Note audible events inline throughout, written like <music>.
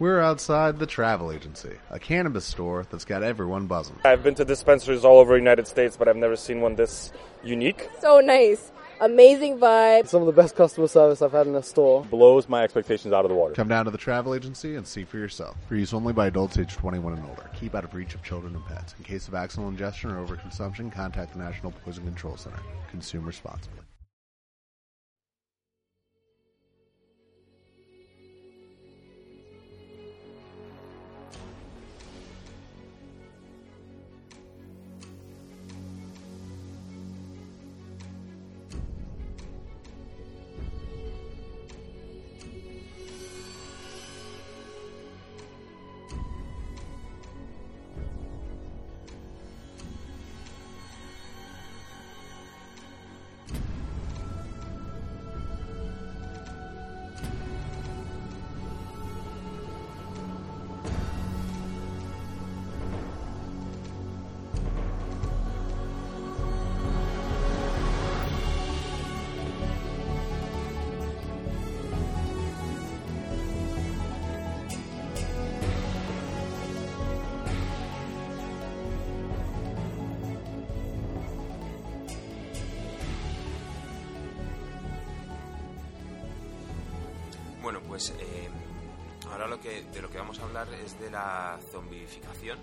We're outside the travel agency, a cannabis store that's got everyone buzzing. I've been to dispensaries all over the United States, but I've never seen one this unique. So nice. Amazing vibe. Some of the best customer service I've had in a store. Blows my expectations out of the water. Come down to the travel agency and see for yourself. For use only by adults age 21 and older. Keep out of reach of children and pets. In case of accidental ingestion or overconsumption, contact the National Poison Control Center. Consume responsibly. Es de la zombificación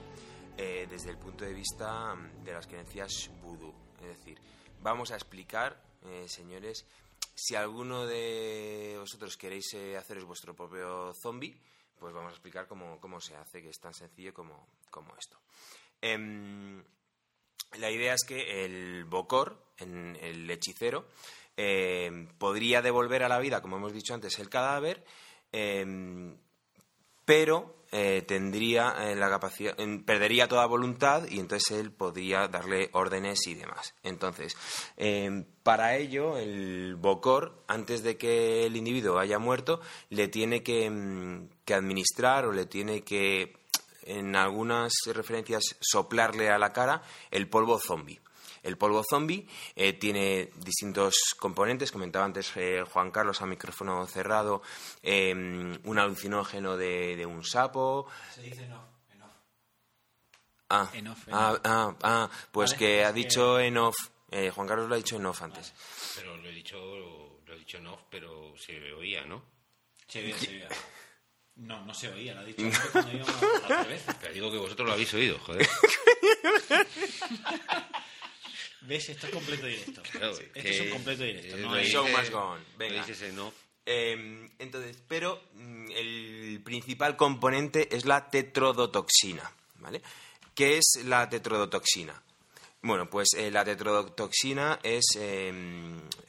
eh, desde el punto de vista mm, de las creencias vudú. Es decir, vamos a explicar, eh, señores, si alguno de vosotros queréis eh, haceros vuestro propio zombie, pues vamos a explicar cómo, cómo se hace, que es tan sencillo como, como esto. Em, la idea es que el Bokor, en el hechicero, eh, podría devolver a la vida, como hemos dicho antes, el cadáver, eh, pero eh, tendría eh, la capacidad, perdería toda voluntad y entonces él podría darle órdenes y demás. Entonces, eh, para ello, el Bokor, antes de que el individuo haya muerto, le tiene que, mm, que administrar o le tiene que, en algunas referencias, soplarle a la cara el polvo zombie. El polvo zombie eh, tiene distintos componentes, comentaba antes eh, Juan Carlos a micrófono cerrado, eh, un alucinógeno de, de un sapo. Se dice en off, en off. Ah, En off, en ah, ah, ah, pues Vale, que ha que- dicho en off. Eh, Juan Carlos lo ha dicho en off antes. Pero lo he dicho, lo he dicho en off, pero se oía, ¿no? Se oía, se oía. No, no se oía, lo ha dicho <laughs> cuando íbamos al revés. Pero digo que vosotros lo habéis oído, joder. <laughs> ¿Ves? Esto es completo directo. Claro, Esto es un completo directo. No hay- Show must go on. Venga. dices. Eh, entonces, pero mm, el principal componente es la tetrodotoxina, ¿vale? ¿Qué es la tetrodotoxina? Bueno, pues eh, la tetrodotoxina es, eh,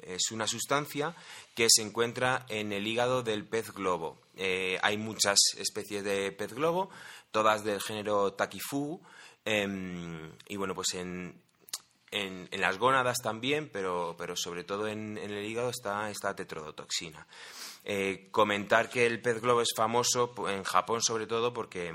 es una sustancia que se encuentra en el hígado del pez globo. Eh, hay muchas especies de pez globo, todas del género Taquifugu, em, y bueno, pues en, en, las gónadas también, pero, pero sobre todo en, el hígado está esta tetrodotoxina. Eh, comentar que el pez globo es famoso en Japón sobre todo porque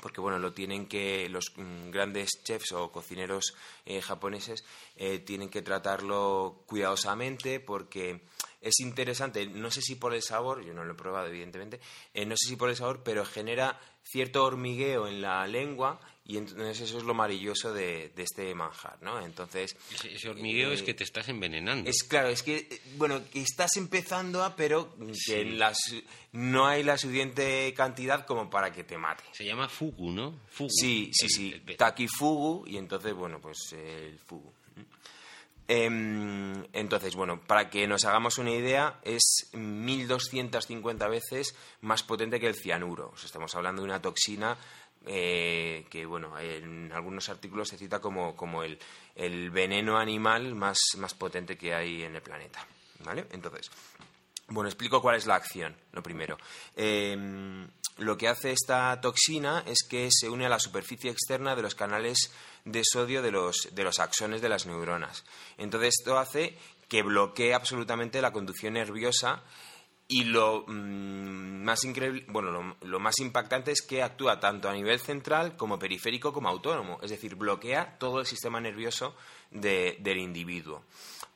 porque bueno lo tienen que los mm, grandes chefs o cocineros eh, japoneses eh, tienen que tratarlo cuidadosamente porque es interesante no sé si por el sabor yo no lo he probado evidentemente eh, no sé si por el sabor pero genera cierto hormigueo en la lengua y entonces eso es lo maravilloso de, de este manjar no entonces Ese, ese hormigueo eh, es que te estás envenenando. es claro, es que, eh, bueno, que estás empezando a, pero que no hay la suficiente cantidad como para que te mate. Se llama fugu, ¿no? Fugu. Sí, sí, sí. el. Takifugu y entonces, bueno, pues eh, el fugu. Em, entonces, bueno, para que nos hagamos una idea, es 1250 veces más potente que el cianuro. O sea, estamos hablando de una toxina eh, que, bueno, en algunos artículos se cita como, como el, el veneno animal más, más potente que hay en el planeta. ¿Vale? Entonces, bueno, explico cuál es la acción, lo primero. Eh, lo que hace esta toxina es que se une a la superficie externa de los canales de sodio de los, de los axones de las neuronas. Entonces, esto hace que bloquee absolutamente la conducción nerviosa y lo mm, más increíble, bueno, lo, más impactante es que actúa tanto a nivel central como periférico como autónomo, es decir, bloquea todo el sistema nervioso de- del individuo.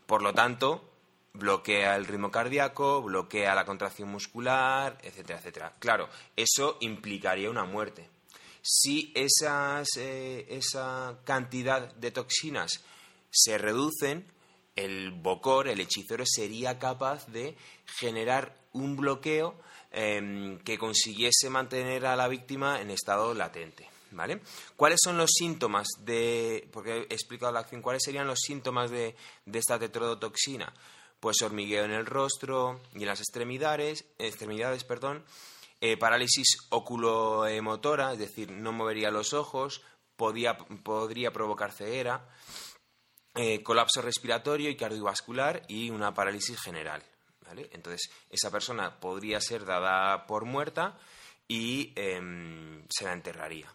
Por lo tanto, bloquea el ritmo cardíaco, bloquea la contracción muscular, etcétera, etcétera. Claro, eso implicaría una muerte. Si esas, eh, esa cantidad de toxinas se reducen, el bocor, el hechicero, sería capaz de generar un bloqueo em, que consiguiese mantener a la víctima en estado latente. ¿Vale? ¿Cuáles son los síntomas de, porque he explicado la acción, cuáles serían los síntomas de, de esta tetrodotoxina? Pues hormigueo en el rostro y en las extremidades, extremidades perdón, eh, parálisis oculomotora, es decir, no movería los ojos, podía, podría provocar ceguera, eh, colapso respiratorio y cardiovascular y una parálisis general. Entonces, esa persona podría ser dada por muerta y em, se la enterraría.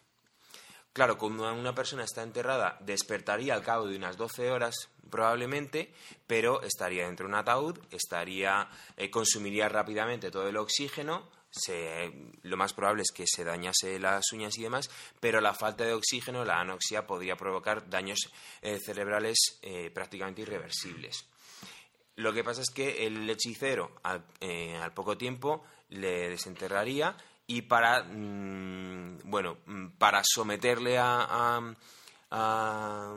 Claro, cuando una persona está enterrada, despertaría al cabo de unas 12 horas probablemente, pero estaría dentro de un ataúd, estaría, eh, consumiría rápidamente todo el oxígeno, lo más probable es que se dañase las uñas y demás, pero la falta de oxígeno, la anoxia, podría provocar daños eh, cerebrales eh, prácticamente irreversibles. Lo que pasa es que el hechicero al, al poco tiempo le desenterraría y para, mm, bueno, mm, para someterle a, a,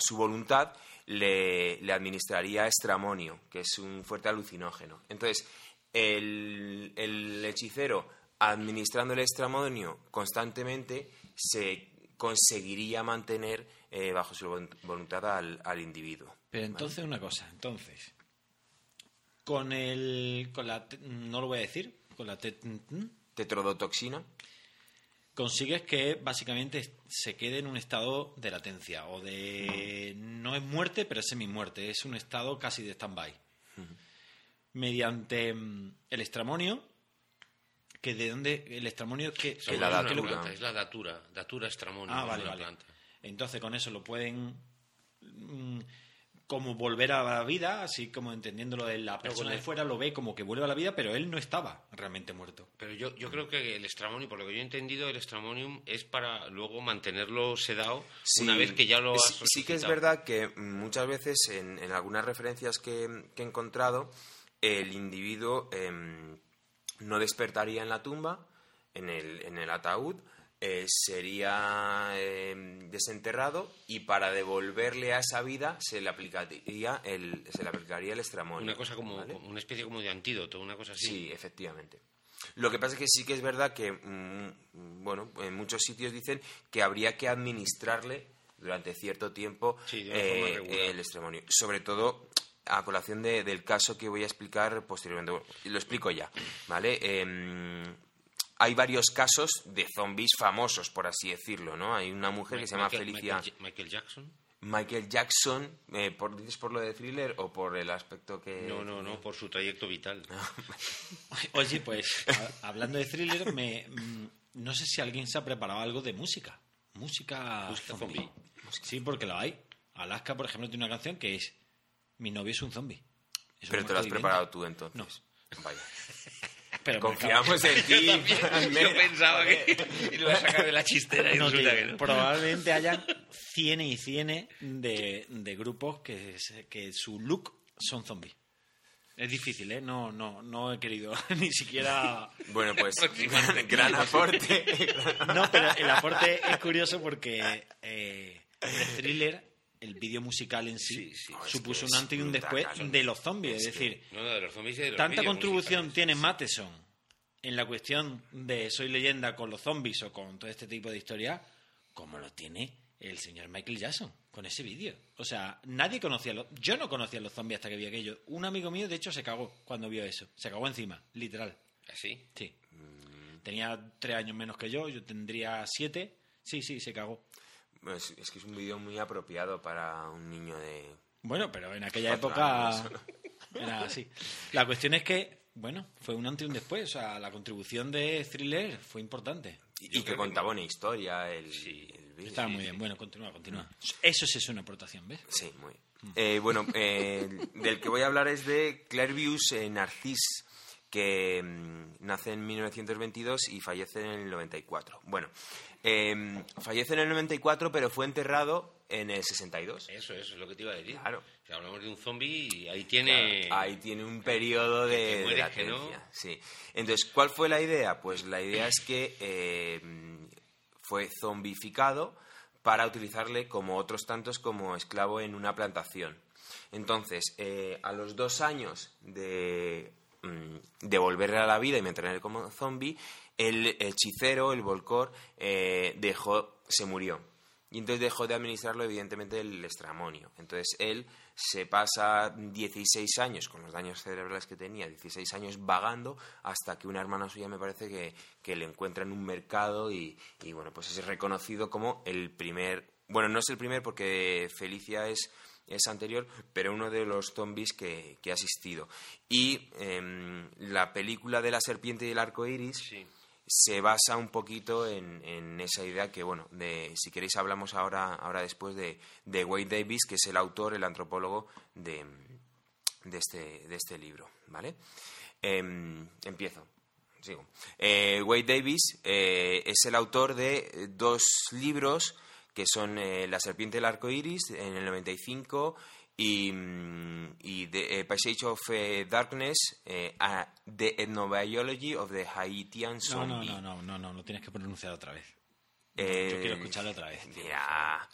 su voluntad, le, administraría estramonio, que es un fuerte alucinógeno. Entonces, el, el hechicero, administrando el estramonio constantemente, se conseguiría mantener eh, bajo su voluntad al, individuo. Pero entonces, una cosa, entonces, con el, con la, no lo voy a decir, con la tetrodotoxina, consigues que básicamente se quede en un estado de latencia o de no es muerte pero es semi-muerte, es un estado casi de stand-by. Mediante mm, el estramonio, que de dónde el estramonio que, es la datura, es la datura, datura estramonio. Ah, vale, vale. Entonces con eso lo pueden mm, como volver a la vida, así como entendiéndolo de la persona de fuera lo ve como que vuelve a la vida, pero él no estaba realmente muerto. Pero yo, yo creo que el estramonium, por lo que yo he entendido, el estramonium es para luego mantenerlo sedado una vez que ya lo has sí, sí que es verdad que muchas veces en, algunas referencias que, he encontrado, el individuo em, no despertaría en la tumba, en el, en el ataúd, eh, sería em, desenterrado y para devolverle a esa vida se le aplicaría el, se le aplicaría el estramonio. Una cosa como, una especie como de antídoto, una cosa así. Sí, efectivamente. Lo que pasa es que sí que es verdad que, mm, bueno, en muchos sitios dicen que habría que administrarle durante cierto tiempo eh, el estramonio. Sobre todo a colación del caso que voy a explicar posteriormente. lo explico ya, ¿vale? Em, hay varios casos de zombies famosos, por así decirlo, ¿no? Hay una mujer que se llama Felicia... Michael, Jackson. Michael Jackson, eh, por, ¿dices por lo de thriller o por el aspecto que...? No, no, no, por su trayecto vital. <laughs> <laughs> Oye, pues, hablando de thriller, me, mm, no sé si alguien se ha preparado algo de música. Música, música zombie. Sí, porque lo hay. Alaska, por ejemplo, tiene una canción que es Mi novio es un zombie. Pero te lo has preparado tú entonces. No. Vaya. <laughs> Pero Confiamos en ti. <laughs> Yo, pensaba que <laughs> lo iba a sacar de la chistera y no, que Probablemente hayan cienes y cienes de, de grupos que, que su look son zombies. Es difícil, ¿eh? No, no, no he querido ni siquiera... Bueno, pues gran, aporte. no, pero el aporte es curioso porque eh, el thriller el vídeo musical en sí, supuso un antes y un después de los zombies. Es, decir, tanta contribución tiene Matheson en la cuestión de Soy leyenda con los zombies o con todo este tipo de historias, como lo tiene el señor Michael Jackson con ese vídeo. O sea, nadie conocía los... Yo no conocía los zombies hasta que vi aquello. Un amigo mío, de hecho, se cagó cuando vio eso. Se cagó encima, literal. ¿Así? ¿Ah, sí. Tenía tres años menos que yo, yo tendría siete. Sí, sí, se cagó. Es, es que es un vídeo muy apropiado para un niño de... Bueno, pero en aquella época era así. La cuestión es que, bueno, fue un antes y un después. O sea, la contribución de Thriller fue importante. Y, que contaba una historia, el, vídeo. Estaba muy bien. Bueno, continúa, continúa. Eso sí es una aportación, ¿ves? Sí, muy bien. Eh, bueno, eh, del que voy a hablar es de Clairvius Narcís, que mm, nace en 1922 y fallece en el 94. Bueno, Em, fallece en el 94, pero fue enterrado en el 62. Eso, eso es lo que te iba a decir. Claro. Si hablamos de un zombie y ahí tiene... ahí tiene un periodo de, de latencia. Sí. Entonces, ¿cuál fue la idea? Pues la idea es que eh, fue zombificado para utilizarle como otros tantos como esclavo en una plantación. Entonces, eh, a los dos años de, mm, de volverle a la vida y mantenerle como zombie, el hechicero, el volcor, eh, dejó, se murió. Y entonces dejó de administrarlo, evidentemente, el estramonio. Entonces él se pasa 16 años, con los daños cerebrales que tenía, 16 años vagando, hasta que una hermana suya me parece que, que le encuentra en un mercado y, y, bueno, pues es reconocido como el primer. Bueno, no es el primer porque Felicia es es anterior, pero uno de los zombies que, que ha asistido. Y em, la película de la serpiente y el arco iris se basa un poquito en, en, esa idea que, bueno, de, si queréis hablamos ahora, ahora después de, de Wade Davis, que es el autor, el antropólogo de, de, este, de este libro, ¿vale? Em, empiezo. Sigo. Eh, Wade Davis eh, es el autor de dos libros que son eh, La serpiente del arco iris en el 95 y, mm, y The eh, Passage of eh, Darkness, The Ethnobiology of the Haitian Zombie. No, no, no, no, no, no, tienes que pronunciar otra vez. Yo quiero escucharlo otra vez. Ya.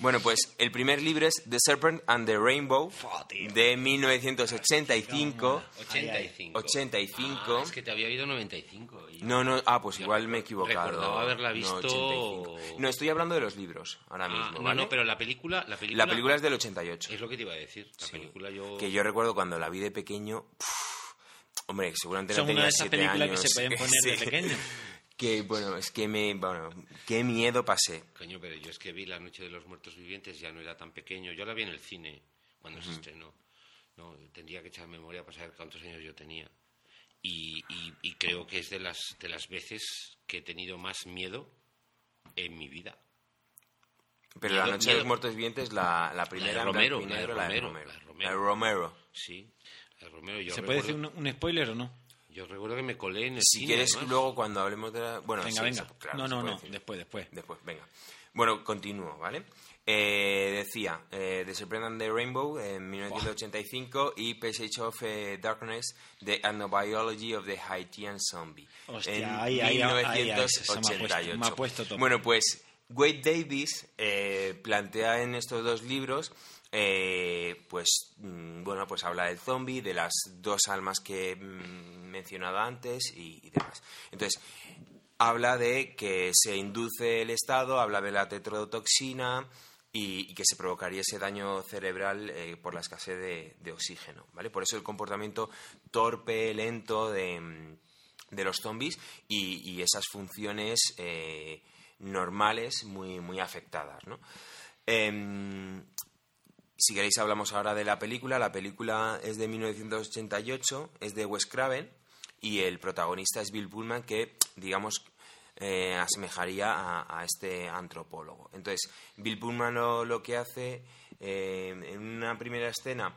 Bueno, pues el primer libro es The Serpent and the Rainbow de 1985. 85. 85. Ah, es que te había oído 95. No, no, ah, pues igual me he equivocado. Recordaba haberla visto. No, no, estoy hablando de los libros ahora ah, mismo. No, no, pero la película, la película. La película es del 88. Es lo que te iba a decir. La película yo. Que yo recuerdo cuando la vi de pequeño. hombre, seguramente Son no tenía una de esas películas años. que se pueden <laughs> poner Sí. de pequeño. Que bueno, es que me. Bueno, qué miedo pasé. Coño, pero yo es que vi La Noche de los Muertos Vivientes, ya no era tan pequeño. Yo la vi en el cine cuando se estrenó. No, tendría que echar memoria para saber cuántos años yo tenía. Y, y- y creo que es de las, de las veces que he tenido más miedo en mi vida. Pero Miedo- la noche de los miedo. muertos vivientes, la, la primera Romero, la de negro, la de Romero, Romero. la de Romero. La de Romero. Sí, el Romero. Yo ¿Se puede recuerdo, decir un, un spoiler o no? Yo recuerdo que me colé en el Si cine. quieres, además. luego cuando hablemos de la. Bueno, venga, sí, venga. se- claro, no, no, no. decir. Después, después. Después, venga. Bueno, continúo, ¿vale? Eh, decía, eh, The and the Rainbow en 1985 y Passage of eh, Darkness, The Ethnobiology of the Haitian Zombie Hostia, en ahí, ahí, ahí, ahí, ahí, se me ha puesto- 1988. me ha puesto todo. Bueno, pues Wade Davis eh, plantea en estos dos libros eh, pues mm, bueno pues habla del zombie de las dos almas que he mm, mencionado antes y, demás entonces habla de que se induce el estado, habla de la tetrodotoxina y, que se provocaría ese daño cerebral eh, por la escasez de, oxígeno, ¿vale? Por eso el comportamiento torpe, lento de, mm, de los zombies y, esas funciones eh, normales muy, muy afectadas, ¿no? Si queréis hablamos ahora de la película. La película es de 1988, es de Wes Craven y el protagonista es Bill Pullman que, digamos, eh, asemejaría a, este antropólogo. Entonces, Bill Pullman lo, que hace eh, en una primera escena,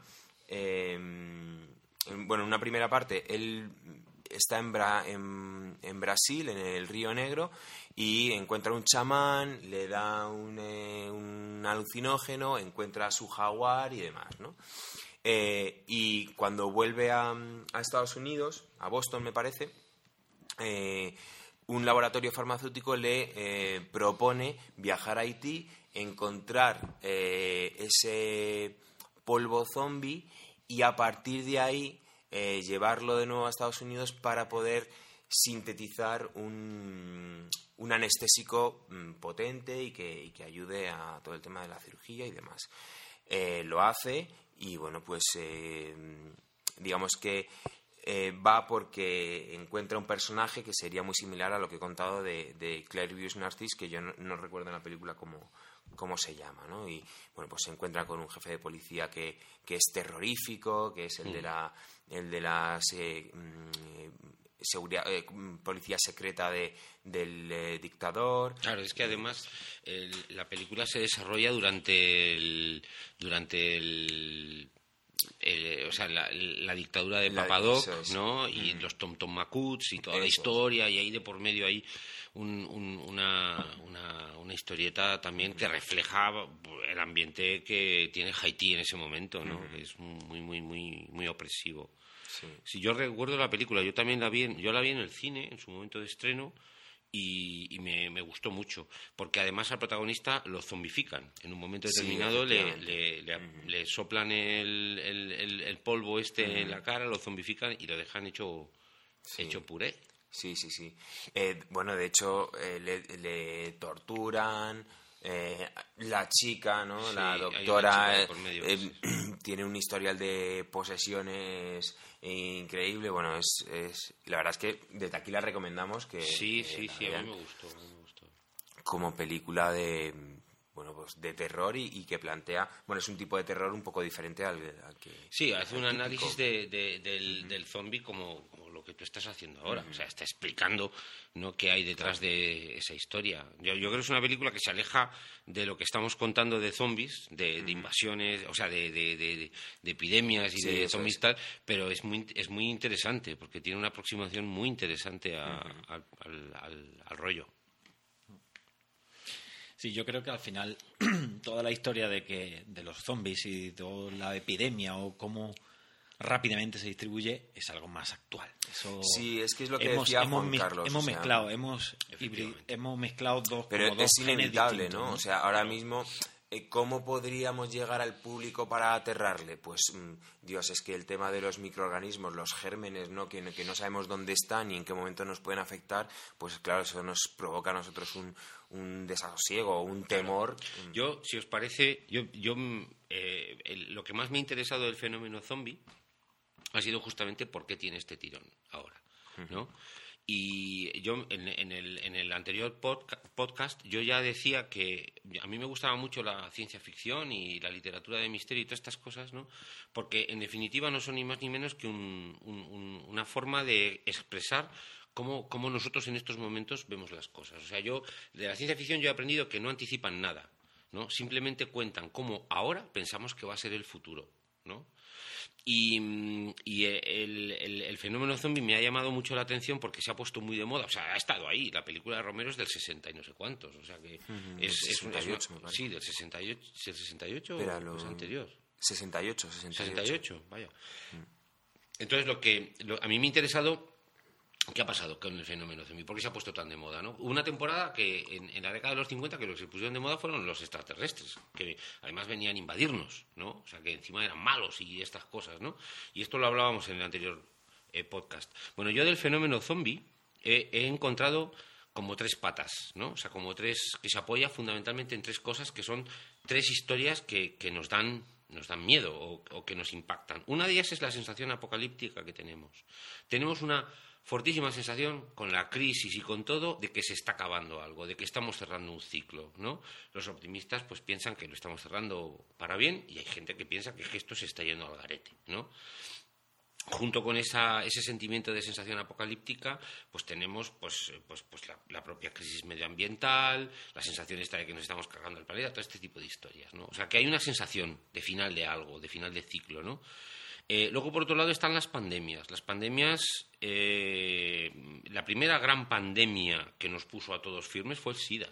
eh, en- bueno, en una primera parte, él está en, Bra- en, en Brasil, en el Río Negro, y encuentra un chamán, le da un, eh, un alucinógeno, encuentra a su jaguar y demás, ¿no? Eh, y cuando vuelve a, a Estados Unidos, a Boston me parece, eh, un laboratorio farmacéutico le propone viajar a Haití, encontrar ese polvo zombie y a partir de ahí eh, llevarlo de nuevo a Estados Unidos para poder sintetizar un, un anestésico mm, potente y que, y que ayude a todo el tema de la cirugía y demás. Eh, lo hace y bueno, pues eh, digamos que eh, va porque encuentra un personaje que sería muy similar a lo que he contado de, de Claire Views Narcis, que yo no, no recuerdo en la película cómo, cómo se llama, ¿no? Y bueno, pues se encuentra con un jefe de policía que, que es terrorífico, que es el de la el de las eh, mm, seguridad, eh, mm, policía secreta de, del eh, dictador. Claro, es que además el- la película se desarrolla durante el durante el eh, o sea, la, dictadura de Papadoc, ¿no? Y los Tom Tom Makuts y toda la historia, y ahí de por medio hay una, una, historieta también que refleja el ambiente que tiene Haití en ese momento, ¿no? Que es muy, muy, muy, muy opresivo. Si yo recuerdo la película, yo también la vi, yo la vi en el cine en su momento de estreno y, me, gustó mucho, porque además al protagonista lo zombifican. En un momento determinado le, le, soplan el, el, polvo este en la cara, lo zombifican y lo dejan hecho, hecho puré. Sí, sí, sí. Eh, bueno, de hecho, eh, le, torturan. Eh, la chica, ¿no? la doctora <clears throat> tiene un historial de posesiones increíble. Bueno, es, es la verdad es que desde aquí la recomendamos que sí, sí, sí, a mí me gustó, como película de bueno pues de terror y, que plantea bueno es un tipo de terror un poco diferente al, que sí hace un análisis de, del, del zombie como, que tú estás haciendo ahora. O sea, está explicando ¿no? qué hay detrás de esa historia. Yo, creo que es una película que se aleja de lo que estamos contando de zombies, de, invasiones, o sea, de, epidemias y de zombies tal, pero es muy, es muy interesante porque tiene una aproximación muy interesante al, al rollo. Sí, yo creo que al final <clears throat> toda la historia de que de los zombies y toda la epidemia o cómo rápidamente se distribuye es algo más actual. Eso sí, es que es lo que hemos, decía hemos, Carlos. Hemos mezclado, hemos, hemos mezclado dos, Pero como es inevitable, ¿no? O sea, ahora mismo ¿Cómo podríamos llegar al público para aterrarle? Pues, mm, Dios, es que el tema de los microorganismos, los gérmenes, ¿no? Que, que, no sabemos dónde están y en qué momento nos pueden afectar, pues claro, eso nos provoca a nosotros un, un desasosiego, un temor. Yo, si os parece, yo, yo mm, eh, lo que más me ha interesado del fenómeno zombie ha sido justamente por qué tiene este tirón ahora, ¿no? Y yo en, el, en el anterior podcast yo ya decía que a mí me gustaba mucho la ciencia ficción y la literatura de misterio y todas estas cosas, ¿no? Porque en definitiva no son ni más ni menos que una forma de expresar cómo, cómo, nosotros en estos momentos vemos las cosas. O sea, yo de la ciencia ficción yo he aprendido que no anticipan nada, ¿no? Simplemente cuentan cómo ahora pensamos que va a ser el futuro, ¿no? Y, el, fenómeno zombie me ha llamado mucho la atención porque se ha puesto muy de moda. O sea, ha estado ahí. La película de Romero es del 60 y no sé cuántos. O sea que es, 68, Sí, del 68. ¿El 68 o lo... anterior? 68, 68. 68, vaya. Entonces, lo que a mí me ha interesado ¿Qué ha pasado con el fenómeno zombie? ¿Por qué se ha puesto tan de moda? ¿no? Una temporada que en, la década de los 50 que los que se pusieron de moda fueron los extraterrestres, que además venían a invadirnos, ¿no? O sea, que encima eran malos y estas cosas, ¿no? Y esto lo hablábamos en el anterior eh, podcast. Bueno, yo del fenómeno zombie he, encontrado como tres patas, ¿no? O sea, como tres que se apoya fundamentalmente en tres cosas que son tres historias que, nos dan nos dan miedo o que nos impactan. Una de ellas es la sensación apocalíptica que tenemos. Tenemos una fortísima sensación con la crisis y con todo de que se está acabando algo, de que estamos cerrando un ciclo, ¿no? Los optimistas pues piensan que lo estamos cerrando para bien y hay gente que piensa que esto se está yendo al garete, ¿no? Junto con ese sentimiento de sensación apocalíptica, pues tenemos pues, pues, pues la, propia crisis medioambiental, la sensación esta de que nos estamos cargando el planeta, todo este tipo de historias, ¿no? O sea, que hay una sensación de final de algo, de final de ciclo, ¿no? Eh, luego, por otro lado, están las pandemias. Las pandemias, eh, la primera gran pandemia que nos puso a todos firmes fue el SIDA.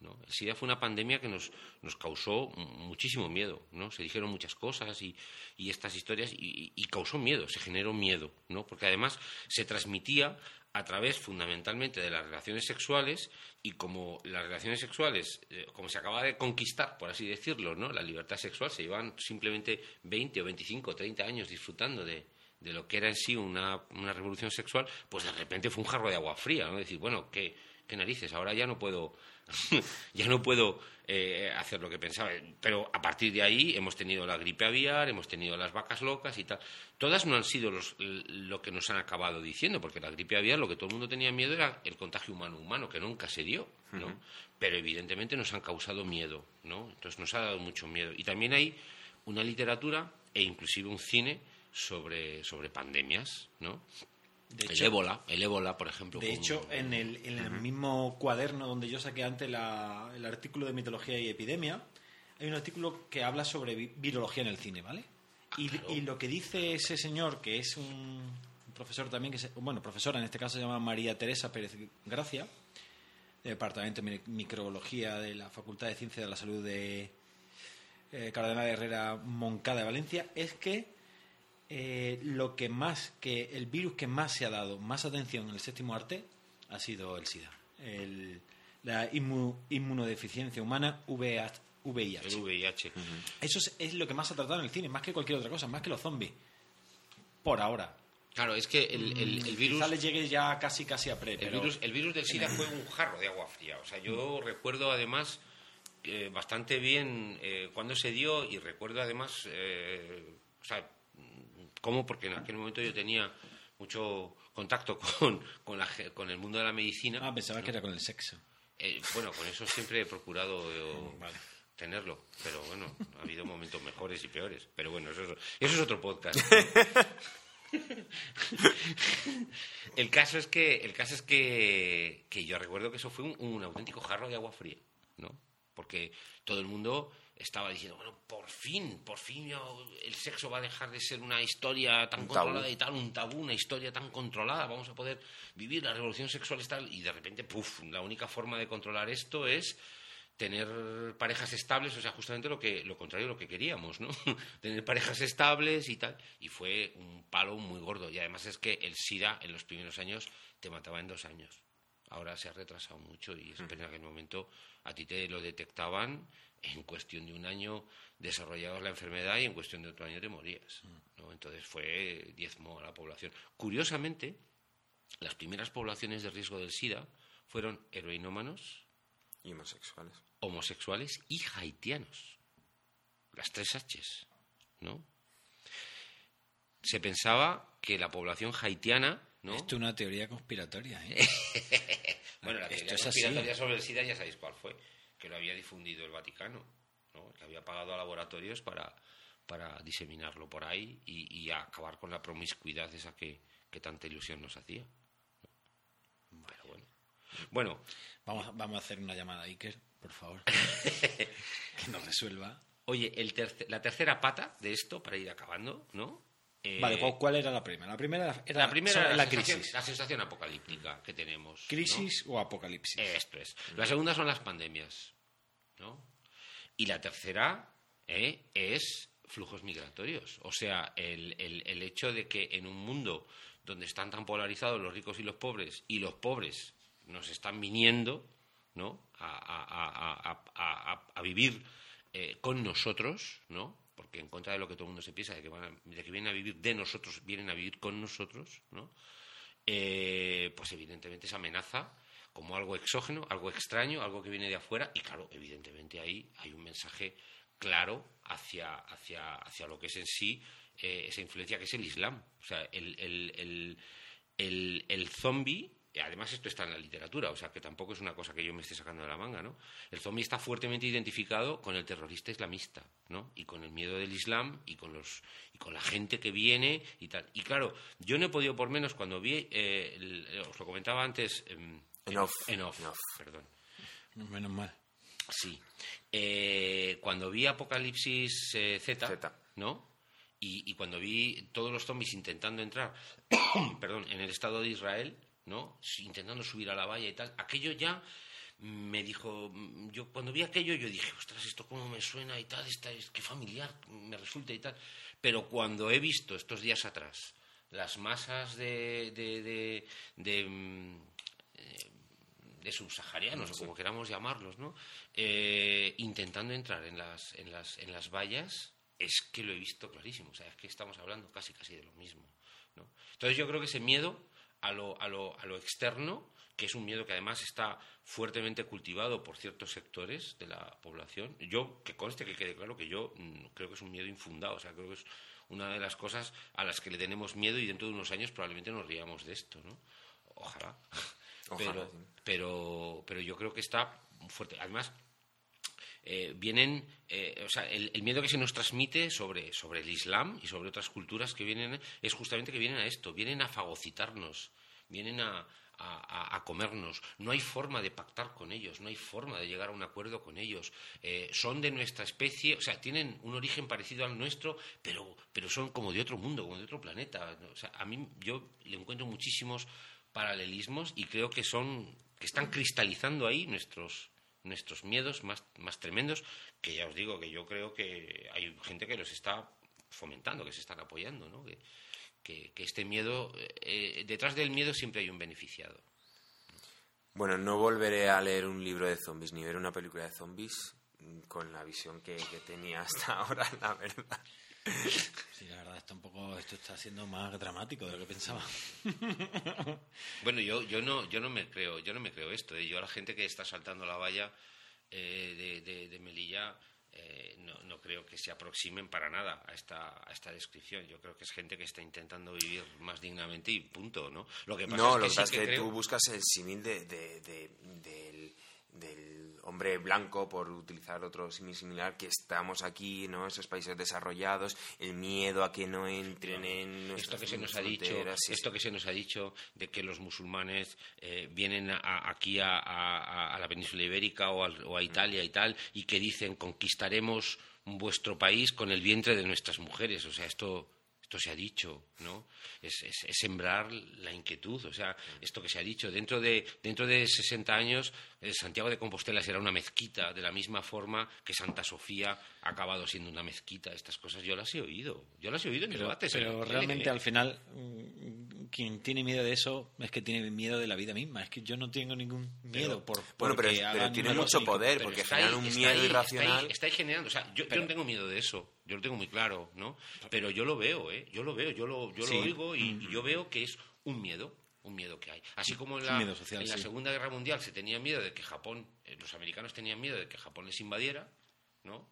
El SIDA fue una pandemia que nos, causó muchísimo miedo. ¿no? Se dijeron muchas cosas y, estas historias y, y, causó miedo, se generó miedo, ¿no? porque además se transmitía a través fundamentalmente de las relaciones sexuales y como las relaciones sexuales, eh, como se acaba de conquistar, por así decirlo, ¿no? la libertad sexual, se llevan simplemente 20 o 25 o 30 años disfrutando de, de lo que era en sí una, una, revolución sexual, pues de repente fue un jarro de agua fría, ¿no? Decir, bueno, ¿qué, qué narices? Ahora ya no puedo <laughs> ya no puedo eh, hacer lo que pensaba. Pero a partir de ahí hemos tenido la gripe aviar, hemos tenido las vacas locas y tal. Todas no han sido lo que nos han acabado diciendo, porque la gripe aviar lo que todo el mundo tenía miedo era el contagio humano-humano, que nunca se dio, ¿no? Pero evidentemente nos han causado miedo, ¿no? Entonces nos ha dado mucho miedo. Y también hay una literatura e inclusive un cine sobre, sobre pandemias, ¿no? El ébola, el ébola, por ejemplo. De hecho, en el, en el mismo cuaderno donde yo saqué antes el artículo de mitología y epidemia, hay un artículo que habla sobre virología en el cine, ¿vale? Y, lo que dice ese señor, que es un profesor también, que bueno, profesora en este caso se llama María Teresa Pérez Gracia, del Departamento de Microbiología de la Facultad de Ciencias de la Salud de eh, Cardenal Herrera Moncada de Valencia, es que eh, lo que más, que el virus que más se ha dado más atención en el séptimo arte ha sido el SIDA, la inmunodeficiencia humana VIH. El VIH. Eso es, lo que más se ha tratado en el cine, más que cualquier otra cosa, más que los zombies. Por ahora. Claro, es que el, el, virus. Quizá le llegue ya casi casi a pre. El, virus, el virus del SIDA fue un jarro de agua fría. O sea, yo recuerdo además eh, bastante bien eh, cuando se dio y recuerdo además. Eh, o sea, cómo, porque en aquel momento yo tenía mucho contacto <laughs> con, con, la, con el mundo de la medicina. Ah, pensaba que era con el sexo. bueno, con eso siempre he procurado. <laughs> Vale tenerlo. Pero bueno, ha habido momentos mejores y peores. Pero bueno, eso es, otro podcast. <laughs> el caso es que el caso es que, que yo recuerdo que eso fue un, auténtico jarro de agua fría, ¿no? Porque todo el mundo estaba diciendo, bueno, por fin, por fin el sexo va a dejar de ser una historia tan controlada y tal, un tabú, una historia tan controlada, vamos a poder vivir la revolución sexual y tal, y de repente, puff, la única forma de controlar esto es tener parejas estables, o sea, justamente lo que lo contrario de lo que queríamos, ¿no? <laughs> tener parejas estables y tal, y fue un palo muy gordo. Y además es que el SIDA en los primeros años te mataba en dos años. Ahora se ha retrasado mucho y es en aquel momento a ti te lo detectaban en cuestión de un año desarrollabas la enfermedad y en cuestión de otro año te morías. ¿no? Entonces fue diezmo a la población. Curiosamente, las primeras poblaciones de riesgo del SIDA fueron heroinómanos y homosexuales homosexuales y haitianos. Las tres Hs, ¿no? Se pensaba que la población haitiana, ¿no? Esto es una teoría conspiratoria, ¿eh? <laughs> bueno, la teoría conspiratoria sobre el SIDA ya sabéis cuál fue, que lo había difundido el Vaticano, ¿no? Que había pagado a laboratorios para, para diseminarlo por ahí y, acabar con la promiscuidad esa que, que tanta ilusión nos hacía. Pero bueno. Bueno. Vamos, vamos a hacer una llamada a Iker por favor. <laughs> que nos resuelva. Oye, el la tercera pata de esto, para ir acabando, ¿no? Eh, vale, ¿cuál era la primera? La primera era la, primera la, crisis. La sensación apocalíptica que tenemos. ¿Crisis o apocalipsis? Esto es. La segunda son las pandemias, ¿no? Y la tercera eh, es flujos migratorios. O sea, el, el hecho de que en un mundo donde están tan polarizados los ricos y los pobres, y los pobres nos están viniendo, ¿no? a, vivir eh, con nosotros, ¿no? Porque en contra de lo que todo el mundo se piensa, de que, van de que vienen a vivir de nosotros, vienen a vivir con nosotros, ¿no? Eh, pues evidentemente esa amenaza como algo exógeno, algo extraño, algo que viene de afuera, y claro, evidentemente ahí hay un mensaje claro hacia, hacia, hacia lo que es en sí eh, esa influencia que es el Islam. O sea, el, el, el, el zombie además esto está en la literatura, o sea que tampoco es una cosa que yo me esté sacando de la manga, ¿no? El zombie está fuertemente identificado con el terrorista islamista, ¿no? Y con el miedo del Islam y con los y con la gente que viene y tal. Y claro, yo no he podido por menos cuando vi, eh, os lo comentaba antes, em, en, off, en off, perdón. Menos mal. Sí. Eh, cuando vi Apocalipsis eh, Z, ¿no? Y, y, cuando vi todos los zombies intentando entrar, <coughs> perdón, en el Estado de Israel, ¿no? Intentando subir a la valla y tal. Aquello ya me dijo, yo cuando vi aquello yo dije, ostras, esto cómo me suena y tal, esta, es que familiar me resulta y tal. Pero cuando he visto estos días atrás las masas de, de, de, mm, eh, subsaharianos, o como queramos llamarlos, ¿no? Eh, intentando entrar en las, en, las, en las vallas, es que lo he visto clarísimo. O sea, es que estamos hablando casi casi de lo mismo. ¿no? Entonces yo creo que ese miedo a lo, a lo, a lo externo, que es un miedo que además está fuertemente cultivado por ciertos sectores de la población. Yo, que conste que quede claro que yo mm, creo que es un miedo infundado, o sea, creo que es una de las cosas a las que le tenemos miedo y dentro de unos años probablemente nos riamos de esto, ¿no? Ojalá. pero, pero, pero yo creo que está fuerte. Además, eh, vienen, eh, o sea, el, miedo que se nos transmite sobre, sobre el Islam y sobre otras culturas que vienen es justamente que vienen a esto, vienen a fagocitarnos, vienen a, a, comernos. No hay forma de pactar con ellos, no hay forma de llegar a un acuerdo con ellos. Eh, son de nuestra especie, o sea, tienen un origen parecido al nuestro, pero, pero son como de otro mundo, como de otro planeta. O sea, a mí yo le encuentro muchísimos paralelismos y creo que son que están cristalizando ahí nuestros nuestros miedos más, más tremendos, que ya os digo que yo creo que hay gente que los está fomentando, que se están apoyando, ¿no? que, que, este miedo, eh, detrás del miedo siempre hay un beneficiado. Bueno, no volveré a leer un libro de zombies ni ver una película de zombies con la visión que, tenía hasta <laughs> ahora, la verdad. Sí, la verdad está un poco, esto está siendo más dramático de lo que pensaba. <laughs> Bueno, yo, yo no, yo no me creo, yo no me creo esto. ¿eh? Yo a la gente que está saltando la valla eh, de, de, Melilla eh, no, no, creo que se aproximen para nada a esta, a esta descripción. Yo creo que es gente que está intentando vivir más dignamente y punto, ¿no? Lo que pasa no, es que, lo que, que, tú buscas el símil de, del, hombre blanco, por utilizar otro similar, que estamos aquí, ¿no? Esos países desarrollados, el miedo a que no entren en esto que se nos ha dicho, esto que se nos ha dicho de que los musulmanes eh, vienen aquí a, la península ibérica o a, o a Italia y tal, y que dicen conquistaremos vuestro país con el vientre de nuestras mujeres. O sea, esto esto se ha dicho, ¿no? Es, sembrar la inquietud, o sea, esto que se ha dicho. Dentro de, dentro de 60 años, eh, Santiago de Compostela será una mezquita, de la misma forma que Santa Sofía ha acabado siendo una mezquita. Estas cosas yo las he oído, yo las he oído en pero, debates. Pero realmente al final, mm, quien tiene miedo de eso es que tiene miedo de la vida misma. Es que yo no tengo ningún miedo por Bueno, pero, tiene mucho poder, porque generan un miedo irracional. Estáis, generando, o sea, yo, yo no tengo miedo de eso yo lo tengo muy claro, ¿no? Pero yo lo veo, ¿eh? Yo lo veo, yo lo, yo lo oigo y, yo veo que es un miedo, un miedo que hay. Así como en la, en la Segunda Guerra Mundial se tenía miedo de que Japón, eh, los americanos tenían miedo de que Japón les invadiera, ¿no?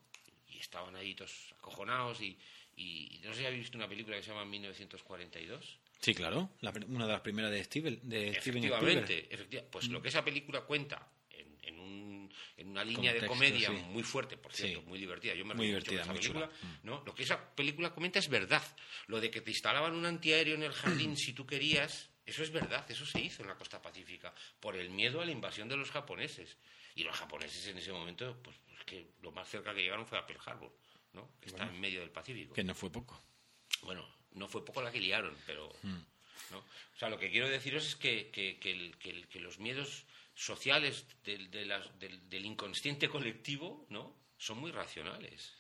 Y estaban ahí todos acojonados y, y no sé si habéis visto una película que se llama 1942. Sí, claro, una de las primeras de Steven, de efectivamente, efectivamente, pues lo que esa película cuenta en una línea de comedia muy fuerte, por cierto, muy divertida. Yo me muy divertida, esa película. Mm. ¿no? Lo que esa película comenta es verdad. Lo de que te instalaban un antiaéreo en el jardín <clears throat> si tú querías, eso es verdad, eso se hizo en la costa pacífica, por el miedo a la invasión de los japoneses. Y los japoneses en ese momento, pues, pues que lo más cerca que llegaron fue a Pearl Harbor, ¿no? que está en medio del Pacífico. Que no fue poco. Bueno, no fue poco la que liaron, pero... Mm. ¿no? O sea, lo que quiero deciros es que, que, que los miedos sociales del, del, inconsciente colectivo, ¿no? Son muy racionales.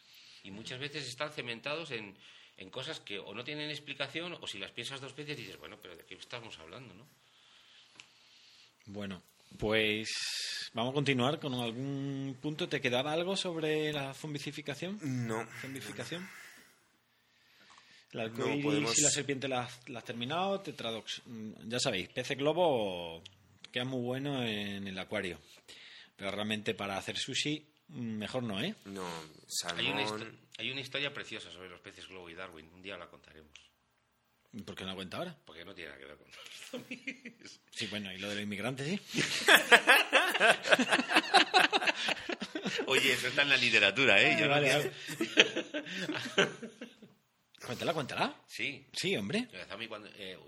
Y muchas veces están cementados en, en cosas que o no tienen explicación o si las piensas dos veces dices, bueno, pero ¿de qué estamos hablando, no? Bueno, pues vamos a continuar con algún punto. ¿Te quedaba algo sobre la zombicificación? No. ¿Zombificación? El arcoíris y la serpiente la, has terminado. Tetradox, ya sabéis, pece globo queda muy bueno en el acuario. Pero realmente para hacer sushi, mejor no, ¿eh? No, Hay una, hay una historia preciosa sobre los peces globo y Darwin. Un día la contaremos. ¿Por qué no la cuenta ahora? Porque no tiene nada que ver con los <laughs> Sí, bueno, y lo de los inmigrantes, sí. <laughs> Oye, eso está en la literatura, ¿eh? Yo vale, <laughs> cuéntala, cuéntala. Sí. Sí, hombre. Cuando, eh,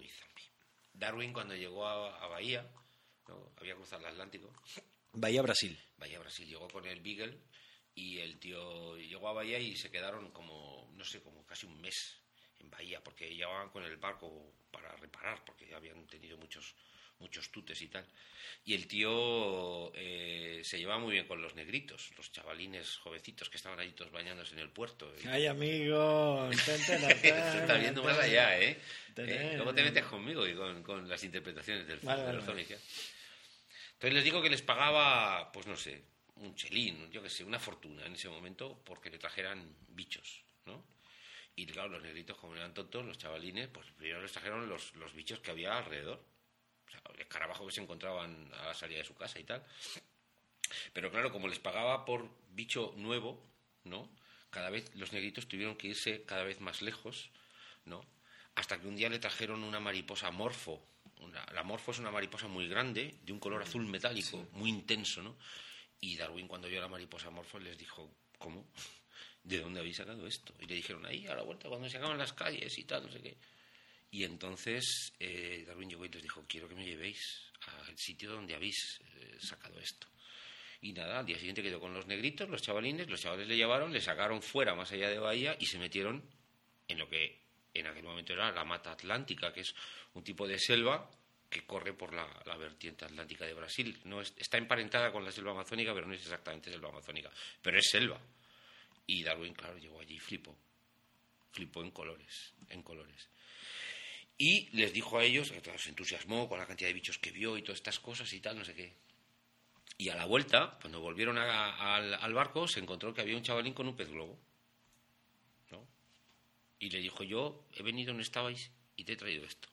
Darwin cuando llegó a Bahía había cruzado el Atlántico. Bahía Brasil. Bahía Brasil. Llegó con el Beagle y el tío llegó a Bahía y se quedaron como, no sé, como casi un mes en Bahía, porque llevaban con el barco para reparar, porque habían tenido muchos muchos tutes y tal. Y el tío eh, se llevaba muy bien con los negritos, los chavalines jovencitos que estaban ahí todos bañándose en el puerto. ¡Ay, amigo! <laughs> Estás viendo más allá, ¿eh? ¿eh? Luego te metes conmigo y con, las interpretaciones del vale, de los Entonces les digo que les pagaba, pues no sé, un chelín, yo qué sé, una fortuna en ese momento porque le trajeran bichos, ¿no? Y claro, los negritos, como eran tontos, los chavalines, pues primero les trajeron los, los bichos que había alrededor el escarabajo que se encontraban a la salida de su casa y tal. Pero claro, como les pagaba por bicho nuevo, ¿no? Cada vez los negritos tuvieron que irse cada vez más lejos, ¿no? Hasta que un día le trajeron una mariposa morfo. La morfo es una mariposa muy grande, de un color azul metálico, muy intenso, ¿no? Y Darwin cuando vio la mariposa morfo les dijo, ¿cómo? ¿De dónde habéis sacado esto? Y le dijeron, ahí, a la vuelta, cuando se acaban las calles y tal, no sé qué. Y entonces eh, Darwin llegó y les dijo, quiero que me llevéis al sitio donde habéis eh, sacado esto. Y nada, al día siguiente quedó con los negritos, los chavalines, los chavales le llevaron, le sacaron fuera, más allá de Bahía, y se metieron en lo que en aquel momento era la mata atlántica, que es un tipo de selva que corre por la, vertiente atlántica de Brasil. No está emparentada con la selva amazónica, pero no es exactamente selva amazónica, pero es selva. Y Darwin, claro, llegó allí y flipó. Flipó en colores, en colores. Y les dijo a ellos, se entusiasmó con la cantidad de bichos que vio y todas estas cosas y tal, no sé qué. Y a la vuelta, cuando volvieron al, barco, se encontró que había un chavalín con un pez globo. ¿No? Y le dijo, yo he venido donde estabais y te he traído esto.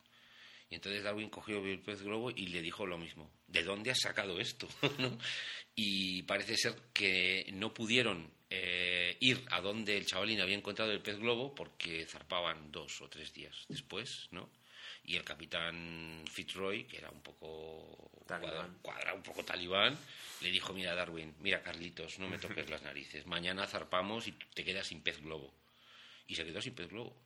Y entonces Darwin cogió el pez globo y le dijo lo mismo. ¿De dónde has sacado esto? <laughs> y parece ser que no pudieron eh, ir a donde el chavalín había encontrado el pez globo porque zarpaban dos o tres días después, ¿no? Y el capitán Fitzroy, que era un poco cuadrado, un poco talibán, le dijo, mira Darwin, mira Carlitos, no me toques las narices, mañana zarpamos y te quedas sin pez globo. Y se quedó sin pez globo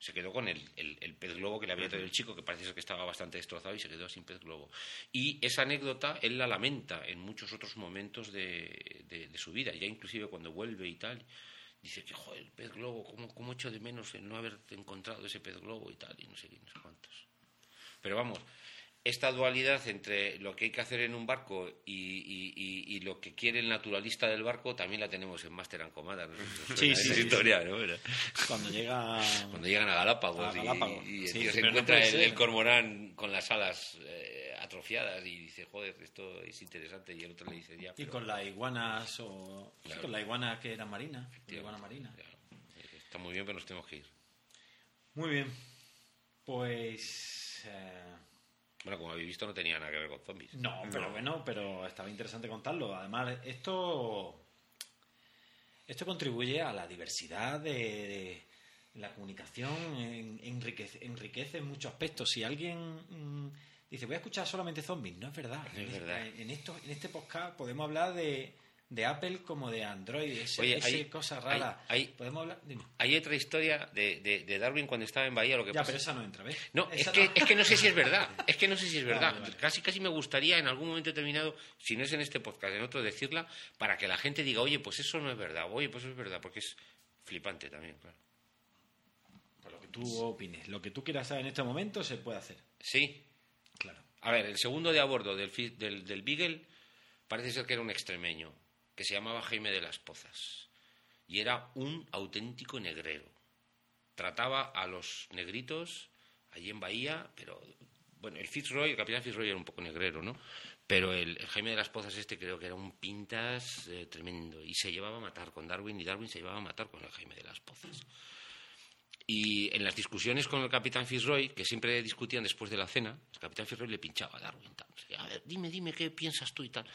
se quedó con el, el, pez globo que le había traído el chico, que parece ser que estaba bastante destrozado y se quedó sin pez globo. Y esa anécdota él la lamenta en muchos otros momentos de, de, su vida, ya inclusive cuando vuelve y tal. Dice que, joder, el pez globo, ¿cómo, cómo echo de menos el no haber encontrado ese pez globo y tal? Y no sé qué, no sé cuántos. Pero vamos, esta dualidad entre lo que hay que hacer en un barco y, lo que quiere el naturalista del barco también la tenemos en Master and Commander. Sí, sí, historia, ¿no? Cuando, llega... Cuando llegan a Galápagos, y, se encuentra el, cormorán con las alas eh, atrofiadas y dice, joder, esto es interesante, y el otro le dice, ya. Y con la iguanas o... con la iguana que era marina, la iguana marina. Está muy bien, pero nos tenemos que ir. Muy bien. Pues... Eh, bueno, como habéis visto, no tenía nada que ver con zombies. No, pero bueno, pero estaba interesante contarlo. Además, esto. Esto contribuye a la diversidad de, la comunicación, enriquece, enriquece, en muchos aspectos. Si alguien mm, dice, voy a escuchar solamente zombies, no es verdad. es verdad. En, esto, en este podcast podemos hablar de, de Apple como de Android. Oye, hay, cosa rara. Hay, ¿Podemos hablar? Hay otra historia de, de, Darwin cuando estaba en Bahía. Lo que ya, pero esa no entra, ¿ves? No, es que, es que no sé si es verdad. <laughs> Es que no sé si es verdad. Casi, casi me gustaría en algún momento determinado, si no es en este podcast, en otro, decirla para que la gente diga, oye, pues eso no es verdad. Oye, pues eso es verdad, porque es flipante también, claro. Por lo que tú opines. Lo que tú quieras saber en este momento se puede hacer. Sí. Claro. A ver, el segundo de a bordo del, del, del Beagle parece ser que era un extremeño que se llamaba Jaime de las Pozas y era un auténtico negrero. Trataba a los negritos allí en Bahía, pero bueno, el Fitzroy, el capitán Fitzroy era un poco negrero, ¿no? Pero el, Jaime de las Pozas este creo que era un pintas eh, tremendo y se llevaba a matar con Darwin y Darwin se llevaba a matar con el Jaime de las Pozas. Y en las discusiones con el capitán Fitzroy, que siempre discutían después de la cena, el capitán Fitzroy le pinchaba a Darwin. A ver, dime, dime qué piensas tú y tal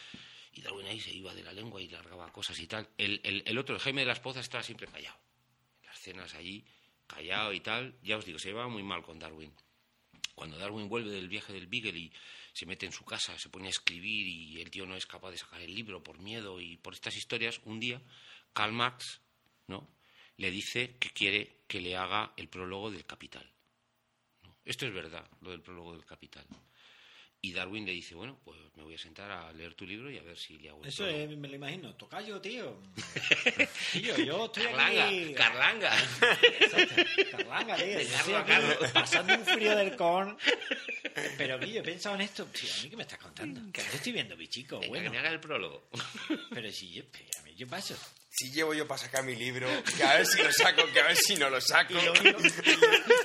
y Darwin ahí se iba de la lengua y largaba cosas y tal. El, el, otro, el Jaime de las Pozas, estaba siempre callado. En las cenas allí, callado y tal. Ya os digo, se llevaba muy mal con Darwin. Cuando Darwin vuelve del viaje del Beagle y se mete en su casa, se pone a escribir y el tío no es capaz de sacar el libro por miedo y por estas historias, un día Karl Marx ¿no? le dice que quiere que le haga el prólogo del Capital. Esto es verdad, lo del prólogo del Capital. Y Darwin le dice, bueno, pues me voy a sentar a leer tu libro y a ver si le hago Eso me lo imagino. Tocayo, tío. <laughs> tío, yo estoy Carlanga, aquí... Carlanga. Carlanga, tío. Yo estoy pasando un frío del con. Pero, Guillo, he pensado en esto. Tío, ¿a mí qué me estás contando? Yo estoy viendo bichico, bueno. Que me haga el prólogo. Pero si yo, yo paso si llevo yo para sacar mi libro, que a ver si lo saco, que a ver si no lo saco.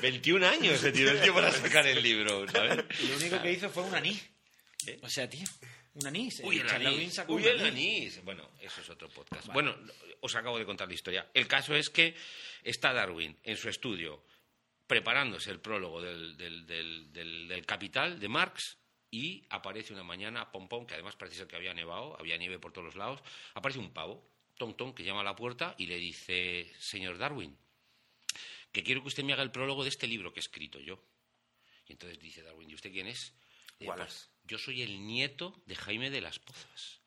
21 años se tiró el tío para sacar el libro, ¿sabes? Y lo único que hizo fue un anís. O sea, tío, un anís. Uy, el, anís. Uy, el anís. Bueno, eso es otro podcast. Bueno, os acabo de contar la historia. El caso es que está Darwin en su estudio preparándose el prólogo del, del, del, del Capital de Marx y aparece una mañana, pom pom, que además parece ser que había nevado, había nieve por todos los lados, aparece un pavo Tom que llama a la puerta y le dice, señor Darwin, que quiero que usted me haga el prólogo de este libro que he escrito yo. Y entonces dice Darwin, ¿y usted quién es? Pues, yo soy el nieto de Jaime de las Pozas.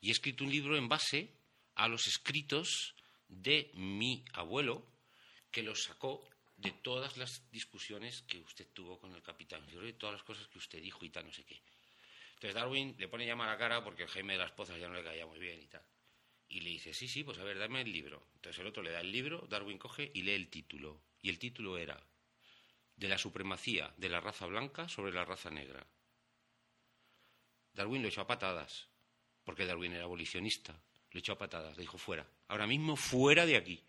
Y he escrito un libro en base a los escritos de mi abuelo, que los sacó de todas las discusiones que usted tuvo con el capitán, de todas las cosas que usted dijo y tal, no sé qué. Entonces Darwin le pone llama a la cara porque el Jaime de las Pozas ya no le caía muy bien y tal. Y le dice, sí, sí, pues a ver, dame el libro. Entonces el otro le da el libro, Darwin coge y lee el título. Y el título era De la supremacía de la raza blanca sobre la raza negra. Darwin lo echó a patadas, porque Darwin era abolicionista. Lo echó a patadas, le dijo fuera. Ahora mismo fuera de aquí.